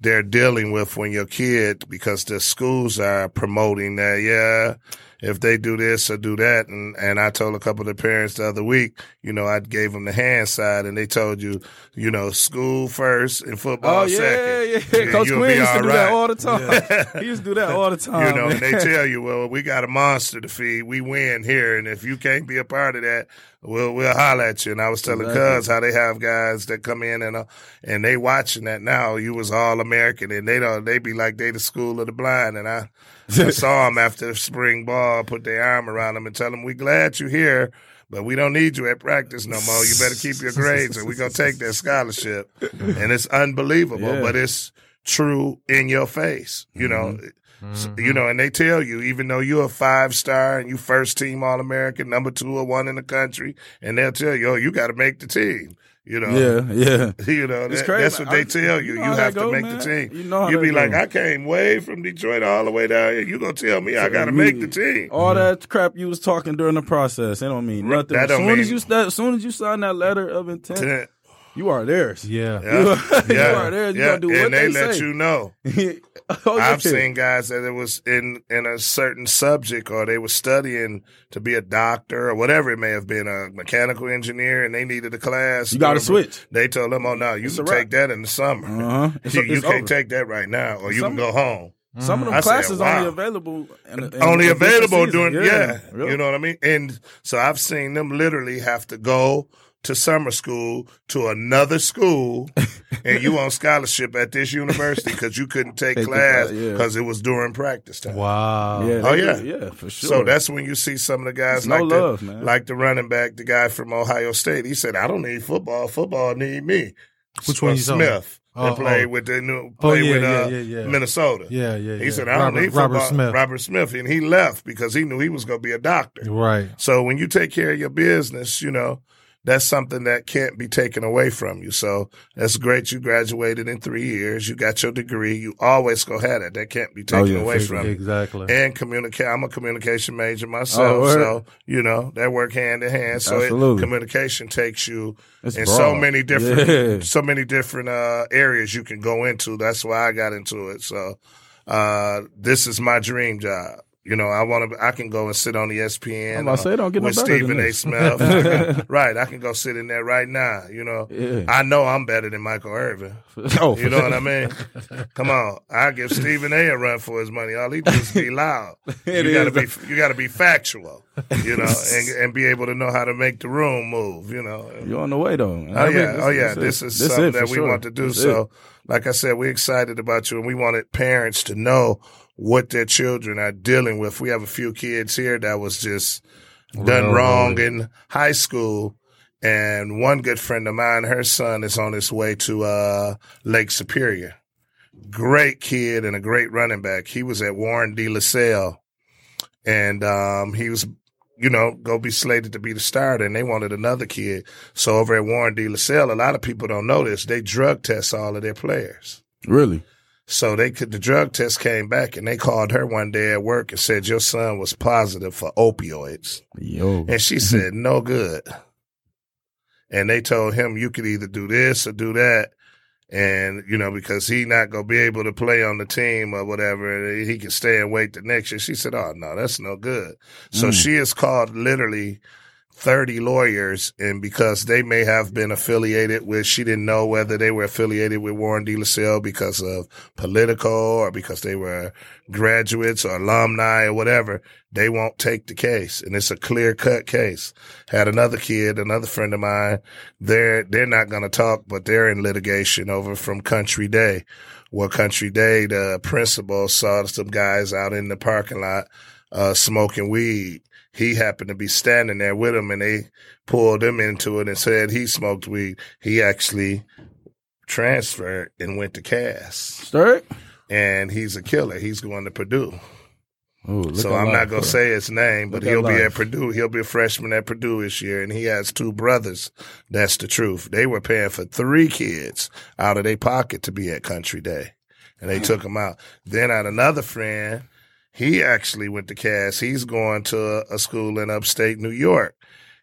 they're dealing with when your kid because the schools are promoting that. Yeah. If they do this or do that, and and I told a couple of the parents the other week, you know, I gave them the hand side, and they told you, you know, school first and football Oh yeah, second. yeah. And Coach Quinn used to do that all the time. he used to do that all the time. You know, man. and they tell you, well, we got a monster to feed. We win here, and if you can't be a part of that, we'll we'll holler at you. And I was telling Exactly. Cuz how they have guys that come in and uh, and they watching that now. You was all American, and they don't. They be like they the school of the blind. And I, I saw them after the spring ball, put their arm around them and tell them, "We glad you're here." But we don't need you at practice no more. You better keep your grades, and we're gonna take that scholarship. And it's unbelievable, Yeah. but it's true in your face. You know, mm-hmm. S- you know, and they tell you, even though you're a five star and you first team All American, number two or one in the country, and they'll tell you, oh, you got to make the team. You know, yeah, yeah. you know, that- crazy. that's what they I- tell you. you You, know how have that to go, make man. the team. You know you that be like, go. I came way from Detroit all the way down here. You gonna tell me I got to make the team? All mm-hmm. that crap you was talking during the process, it don't mean nothing. That as don't soon as mean- you that, as soon as you sign that letter of intent, you are theirs. Yeah. Yeah, You yeah, are there. You yeah. gotta do what they say. and they, they let say. you know. oh. I've seen guys that it was in in a certain subject or they were studying to be a doctor or whatever it may have been, a mechanical engineer, and they needed a class. You gotta switch. They told them, "Oh no, you It's can take that in the summer. Uh-huh. It's- you you can't take that right now, or you Some- can go home." Some of them mm. I said, classes wow. only available. In, in Only in available during yeah, really. you know what I mean. And so I've seen them literally have to go to summer school to another school, and you on scholarship at this university because you couldn't take Take class class, yeah. because it was during practice time. Wow. Yeah, Oh, yeah. do, yeah, for sure. So that's when you see some of the guys It's no like love, the man. like the running back, the guy from Ohio State. He said, "I don't need football. Football need me." Which one you talking Smith. Oh, that played oh. with the new Oh, yeah, with uh, yeah, yeah. Minnesota. Yeah, yeah, He said, "I don't Robert, need football." Smith. Robert Smith, and he left because he knew he was going to be a doctor. Right. So when you take care of your business, you know, that's something that can't be taken away from you. So that's great. You graduated in three years. You got your degree. You always go have it. That can't be taken Oh, yeah, away from you. Exactly. And communicate. I'm a communication major myself. Oh, so, you know, that work hand in hand. So it, communication takes you It's in so many different, Yeah. so many different, uh, areas you can go into. That's why I got into it. So, uh, this is my dream job. You know, I want to. I can go and sit on the ESPN. I'm about to say, don't get no with Stephen A. Smith. Right, I can go sit in there right now. You know, Yeah. I know I'm better than Michael Irvin. oh, You know what I mean? Come on, I give Stephen A. a run for his money. All he does is be loud. It you gotta be you gotta be factual, you know, and, and be able to know how to make the room move. You know. You're on the way though. Oh yeah, oh yeah. This is something it for that we sure. want to do. This so, it. like I said, we're excited about you, and we wanted parents to know what their children are dealing with. We have a few kids here that was just done Railroaded. wrong in high school. And one good friend of mine, her son is on his way to uh, Lake Superior. Great kid and a great running back. He was at Warren De La Salle, and um, he was, you know, go be slated to be the starter. And they wanted another kid. So over at Warren De La Salle, a lot of people don't know this. They drug test all of their players. really. So they could, the drug test came back and they called her one day at work and said, your son was positive for opioids. Yo, And she said, no good. And they told him, you could either do this or do that. And, you know, because he not going to be able to play on the team or whatever, he can stay and wait the next year. She said, oh, no, that's no good. So Mm. she is called literally 30 lawyers and because they may have been affiliated with, she didn't know whether they were affiliated with Warren De La Salle because of political or because they were graduates or alumni or whatever. They won't take the case. And it's a clear cut case. Had another kid, another friend of mine. They're, they're not going to talk, but they're in litigation over from Country Day. Well, Country Day, the principal saw some guys out in the parking lot, uh, smoking weed he happened to be standing there with him and they pulled him into it and said he smoked weed. He actually transferred and went to Cass. Sturk. And he's a killer. He's going to Purdue. Oh, so I'm not going to say his name, but he'll be life. at Purdue. He'll be a freshman at Purdue this year. And he has two brothers. That's the truth. They were paying for three kids out of their pocket to be at Country Day. And they took him out. Then I had another friend. He actually went to Cass. He's going to a, school in upstate New York.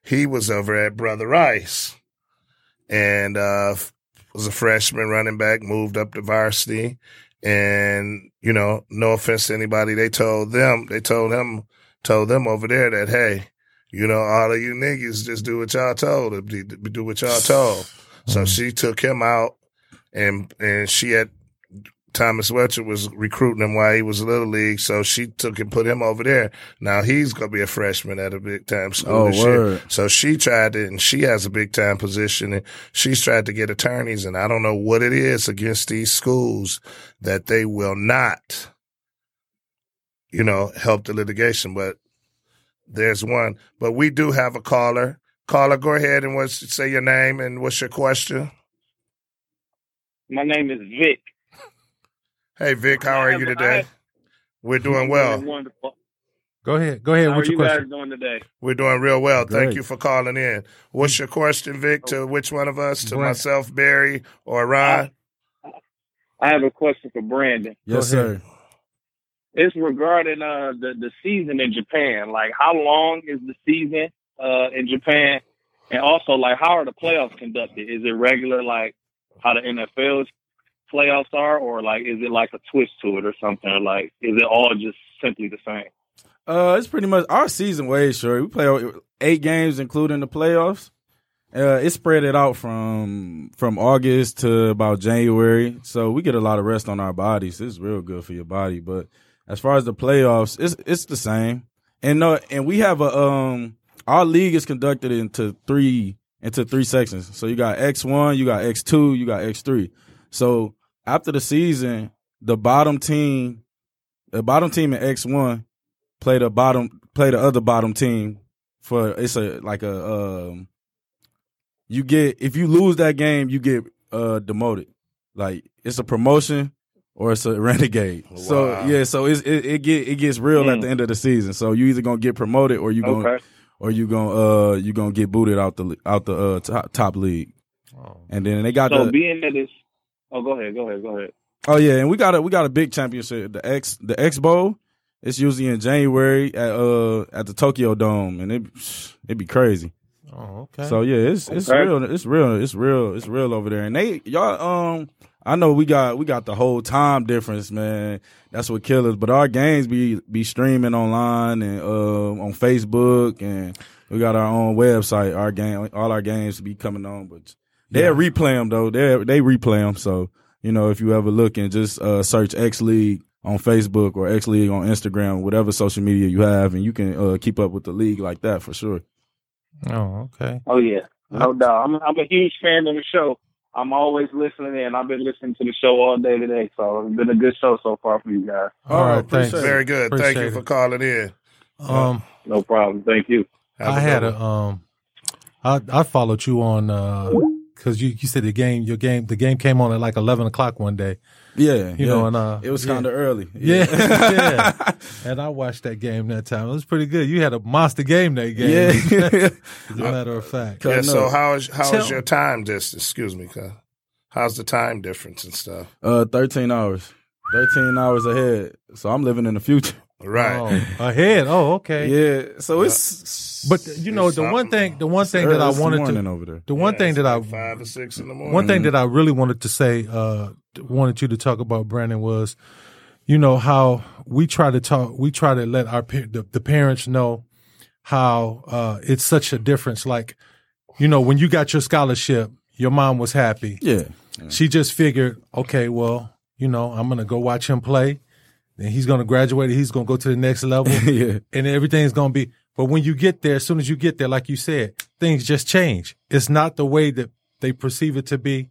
He was over at Brother Rice and uh, was a freshman running back, moved up to varsity. And, you know, no offense to anybody, they told them, they told him, told them over there that, hey, you know, all of you niggas just do what y'all told, do do what y'all told. So she took him out and, and she had, Thomas Wilcher was recruiting him while he was a little league, so she took and put him over there. Now he's gonna be a freshman at a big time school Oh, this year. So she tried to, and she has a big time position, and she's tried to get attorneys, and I don't know what it is against these schools that they will not, you know, help the litigation. But there's one. But we do have a caller. Caller, go ahead and what's say your name and what's your question? My name is Vic. Hey Vic, how are you today? We're doing well. Wonderful. Go ahead. Go ahead. How are What's you your guys question? doing today? We're doing real well. Thank you for calling in. What's your question, Vic? To which one of us? To Brent. myself, Barry, or Ron? I have a question for Brandon. Yes, sir. It's regarding uh the, the season in Japan. Like how long is the season uh in Japan? And also like how are the playoffs conducted? Is it regular like how the NFL's playoffs are or like is it like a twist to it or something? Or like is it all just simply the same? Uh, it's pretty much our season way short. We play eight games, including the playoffs. Uh, it's spread it out from from August to about January, so we get a lot of rest on our bodies. It's real good for your body. But as far as the playoffs, it's it's the same. And no, and we have a um, our league is conducted into three into three sections. So you got X one, you got X two, you got X three. So after the season, the bottom team, the bottom team in X one play the bottom play the other bottom team for it's a like a um you get if you lose that game you get uh demoted like it's a promotion or it's a renegade so yeah so it's, it it get it gets real at Mm. the end of the season so you either gonna get promoted or you gonna Okay. or you gonna uh you gonna get booted out the out the uh top, top league Oh. and then they got So the being that it's oh go ahead, go ahead, go ahead. Oh yeah, and we got a we got a big championship, the X the X Bowl. It's usually in January at uh at the Tokyo Dome, and it it be crazy. Oh, okay. So yeah, it's it's Okay. real, it's real, it's real, it's real over there. And they y'all um I know we got we got the whole time difference, man. That's what kills us. But our games be be streaming online and uh, on Facebook, and we got our own website. Our game, all our games be coming on, but they will replay them though. They they replay them. So you know, if you ever look and just uh, search X League on Facebook or X League on Instagram, whatever social media you have, and you can uh, keep up with the league like that for sure. Oh, okay. Oh yeah, no doubt. I'm I'm a huge fan of the show. I'm always listening in. I've been listening to the show all day today, so it's been a good show so far for you guys. All right, appreciate thanks. it. Very good. Thank you for calling in. Um, No problem. Thank you. Have I had one. a um, I I followed you on uh, cause you you said the game your game the game came on at like eleven o'clock one day. Yeah, You yeah. know, and uh, it was kind of early. Yeah, yeah. And I watched that game that time. It was pretty good. You had a monster game that game. yeah. As a matter of fact. Yeah, I so how is how Tell- is your time distance? Excuse me, cuz. How's the time difference and stuff? uh, thirteen hours, thirteen hours ahead. So I'm living in the future. Right. Oh, ahead. Oh, okay. Yeah. So it's But you know, the one thing, the one thing that I wanted morning to, over there. the one Yeah, thing it's that I, five or six in the morning. one thing that I really wanted to say, uh, wanted you to talk about, Brandon, was, you know, how we try to talk, we try to let our the, the parents know how uh, it's such a difference. Like, you know, when you got your scholarship, your mom was happy. Yeah. She just figured, okay, well, you know, I'm gonna go watch him play. Then he's gonna graduate. He's gonna go to the next level. yeah. and everything's gonna be. But when you get there, as soon as you get there, like you said, things just change. It's not the way that they perceive it to be,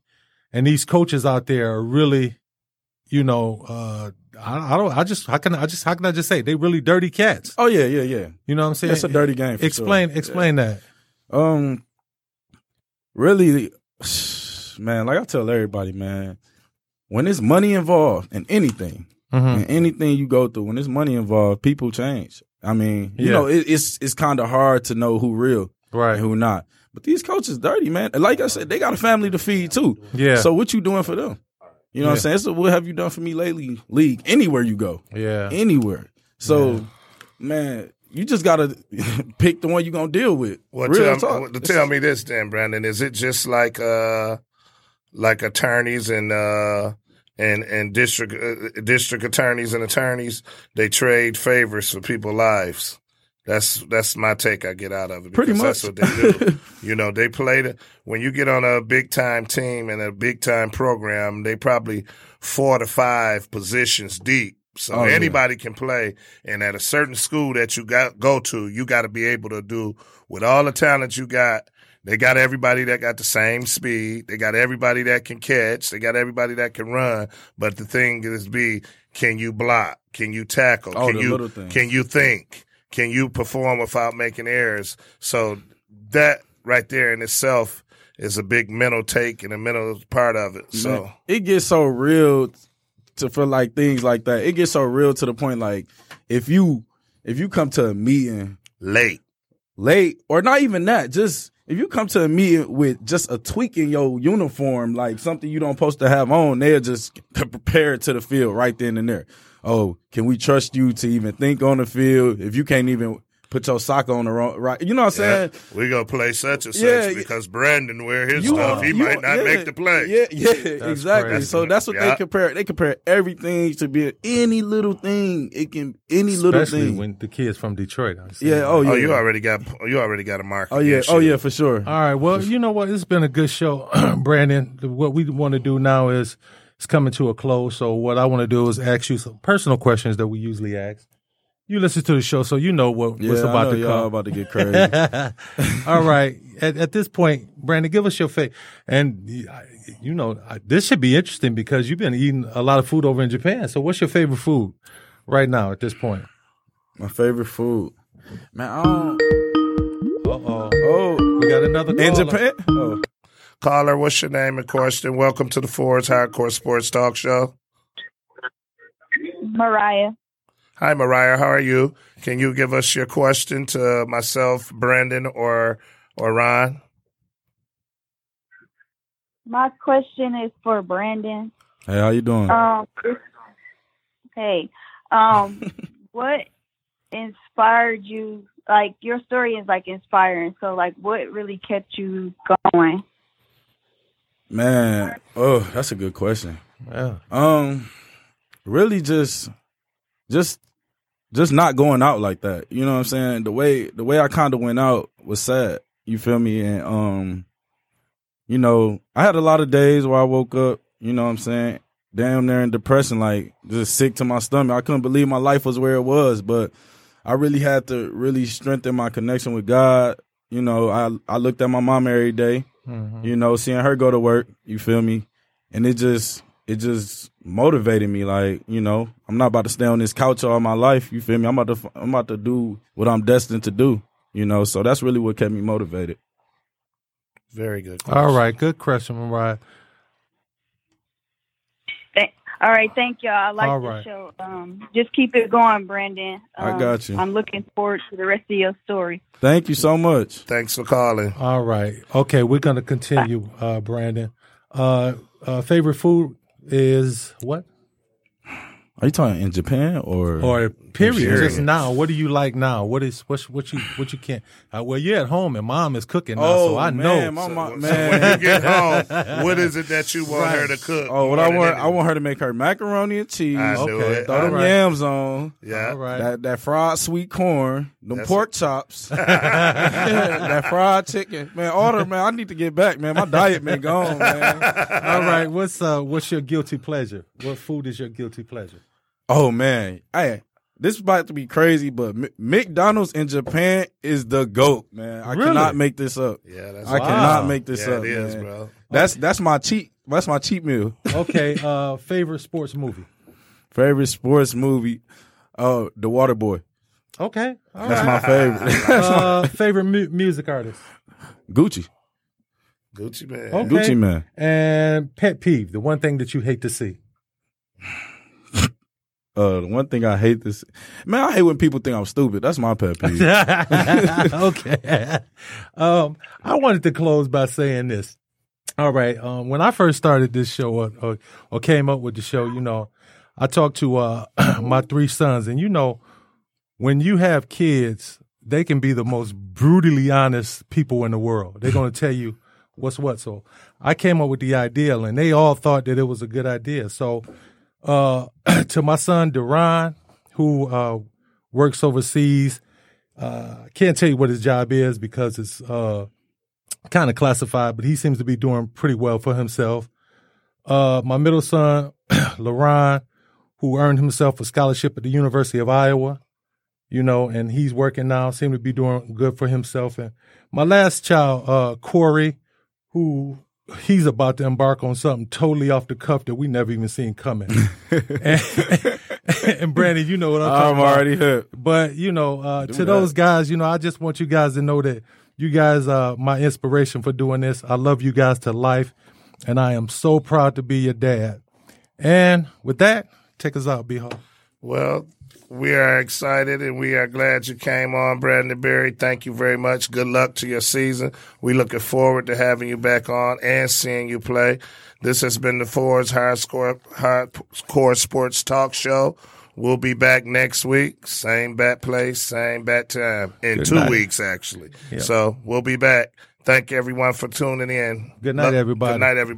and these coaches out there are really, you know, uh, I, I don't. I just how can I just how can I just say they really dirty cats? Oh yeah, yeah, yeah. You know what I'm saying? It's a dirty game. For Explain Sure. explain that. Um, really, man. Like I tell everybody, man, when there's money involved in anything, Mhm. in anything you go through, when there's money involved, people change. I mean, you Yeah. know, it, it's it's kind of hard to know who real Right. and who not. But these coaches dirty, man. Like I said, they got a family to feed too. Yeah. So what you doing for them? You know what I'm saying? So what have you done for me lately? League anywhere you go, Yeah. anywhere. So, man, you just gotta pick the one you are gonna deal with. Well, Real tell, talk. well, tell me this, then, Brandon. Is it just like uh, like attorneys and uh, and and district uh, district attorneys and attorneys? They trade favors for people's lives. That's that's my take. I get out of it. Pretty because That's much. what they do. you know, they play the when you get on a big time team and a big time program. They probably four to five positions deep. So Oh, yeah. anybody can play, and at a certain school that you got go to, you got to be able to do with all the talent you got. They got everybody that got the same speed. They got everybody that can catch. They got everybody that can run. But the thing is, be can you block? Can you tackle? Oh, can you little things. can you think? Can you perform without making errors? So that right there in itself is a big mental take and a mental part of it. So Man, it gets so real to feel like things like that. It gets so real to the point like if you if you come to a meeting late. late or not even that, just if you come to a meeting with just a tweak in your uniform, like something you don't supposed to have on, they're just prepared to the field right then and there. Oh, can we trust you to even think on the field if you can't even put your sock on the wrong right? You know what I'm saying? we gonna play such and such Yeah, because Brandon wear his You stuff. are- He you might are- not yeah, make the play. Yeah, yeah, exactly. crazy. So that's what Yeah. they compare. They compare everything to be any little thing. It can any little thing. when the kids from Detroit. I see. yeah. Oh yeah. Oh, you already got you already got a mark. Oh yeah. Oh yeah. For sure. All right. Well, you know what? It's been a good show, Brandon. What we want to do now is it's coming to a close. So what I want to do is ask you some personal questions that we usually ask. You listen to the show, so you know what, Yeah. what's I about know to y'all come. about to get crazy. All right. At, at this point, Brandon, give us your favorite. And you know, I- this should be interesting because you've been eating a lot of food over in Japan. So, what's your favorite food right now at this point? My favorite food. Man, I. Uh oh. Oh, We got another in. Japan. Oh. Caller, what's your name and question? Welcome to the 4s Hardcore Sports Talk Show. Mariah. Hi, Mariah. How are you? Can you give us your question to myself, Brandon, or or Ron? My question is for Brandon. Hey, how you doing? Um, hey, um, what inspired you? Like your story is like inspiring. So, like, what really kept you going? Man, oh, that's a good question. Yeah. Um, really just, just, just not going out like that. You know what I'm saying? The way the way I kind of went out was sad. You feel me? And um, you know, I had a lot of days where I woke up. You know what I'm saying? Damn there in depression, like just sick to my stomach. I couldn't believe my life was where it was, but I really had to really strengthen my connection with God. You know, I I looked at my mom every day, You know, seeing her go to work. You feel me? And it just it just motivated me. Like you know, I'm not about to stay on this couch all my life. You feel me? I'm about to I'm about to do what I'm destined to do. You know, so that's really what kept me motivated. Very good. All right. Good question, Mariah. Thank, all right, thank y'all. I like All the right. show. Um, just keep it going, Brandon. I Um, got you. I'm looking forward to the rest of your story. Thank you so much. Thanks for calling. All right. Okay, we're gonna continue, uh, Brandon. Uh, uh, favorite food is what? Are you talking in Japan or Or period. Period. Just now. What do you like now? What is what what you what you can't? Uh, well, you're at home and mom is cooking now, Oh, so I man, know. my mom- So man. when you get home, what is it that you want her to cook? Oh, what I want, I want her to make her macaroni and cheese. I knew Okay, it. Throw them All right. yams on. Yeah. All right. That that fried sweet corn, them That's pork chops, that fried chicken, man. Order, man. I need to get back, man. My diet been gone, man. All right. What's uh what's your guilty pleasure? What food is your guilty pleasure? Oh man, hey, this is about to be crazy, but M- McDonald's in Japan is the goat, man. I Really? cannot make this up. Yeah, that's I Wow. cannot make this yeah, up, it is, man. bro. That's that's my cheat. That's my cheat meal. Okay. uh, favorite sports movie. Favorite sports movie, uh, The Water Boy. Okay. All That's right. my favorite. uh, favorite mu- music artist. Gucci, Gucci Mane. Okay. Gucci Mane. And pet peeve, the one thing that you hate to see. Uh, the one thing I hate this, man, I hate when people think I'm stupid. That's my pet peeve. okay. Um, I wanted to close by saying this. All right. Um, when I first started this show or, or, or came up with the show, you know, I talked to uh, my three sons, and you know, when you have kids, they can be the most brutally honest people in the world. They're going to tell you what's what. So I came up with the idea, and they all thought that it was a good idea. So uh, to my son Duran, who uh, works overseas, uh, can't tell you what his job is because it's uh, kind of classified, but he seems to be doing pretty well for himself. Uh, my middle son, Laron, who earned himself a scholarship at the University of Iowa, you know, and he's working now, seemed to be doing good for himself. And my last child, uh, Corey, who he's about to embark on something totally off the cuff that we never even seen coming. and, and Brandon, you know what I'm talking about. I'm about. already hooked. But you know, uh, to that. those guys, you know, I just want you guys to know that you guys are my inspiration for doing this. I love you guys to life, and I am so proud to be your dad. And with that, take us out, B Hall. Well, we are excited and we are glad you came on, Brandon Berry. Thank you very much. Good luck to your season. We're looking forward to having you back on and seeing you play. This has been the 4s High Score High Core Sports Talk Show. We'll be back next week, same bat place, same bat time in two night. weeks actually. So we'll be back. Thank everyone for tuning in. Good night, everybody. Good night, everybody.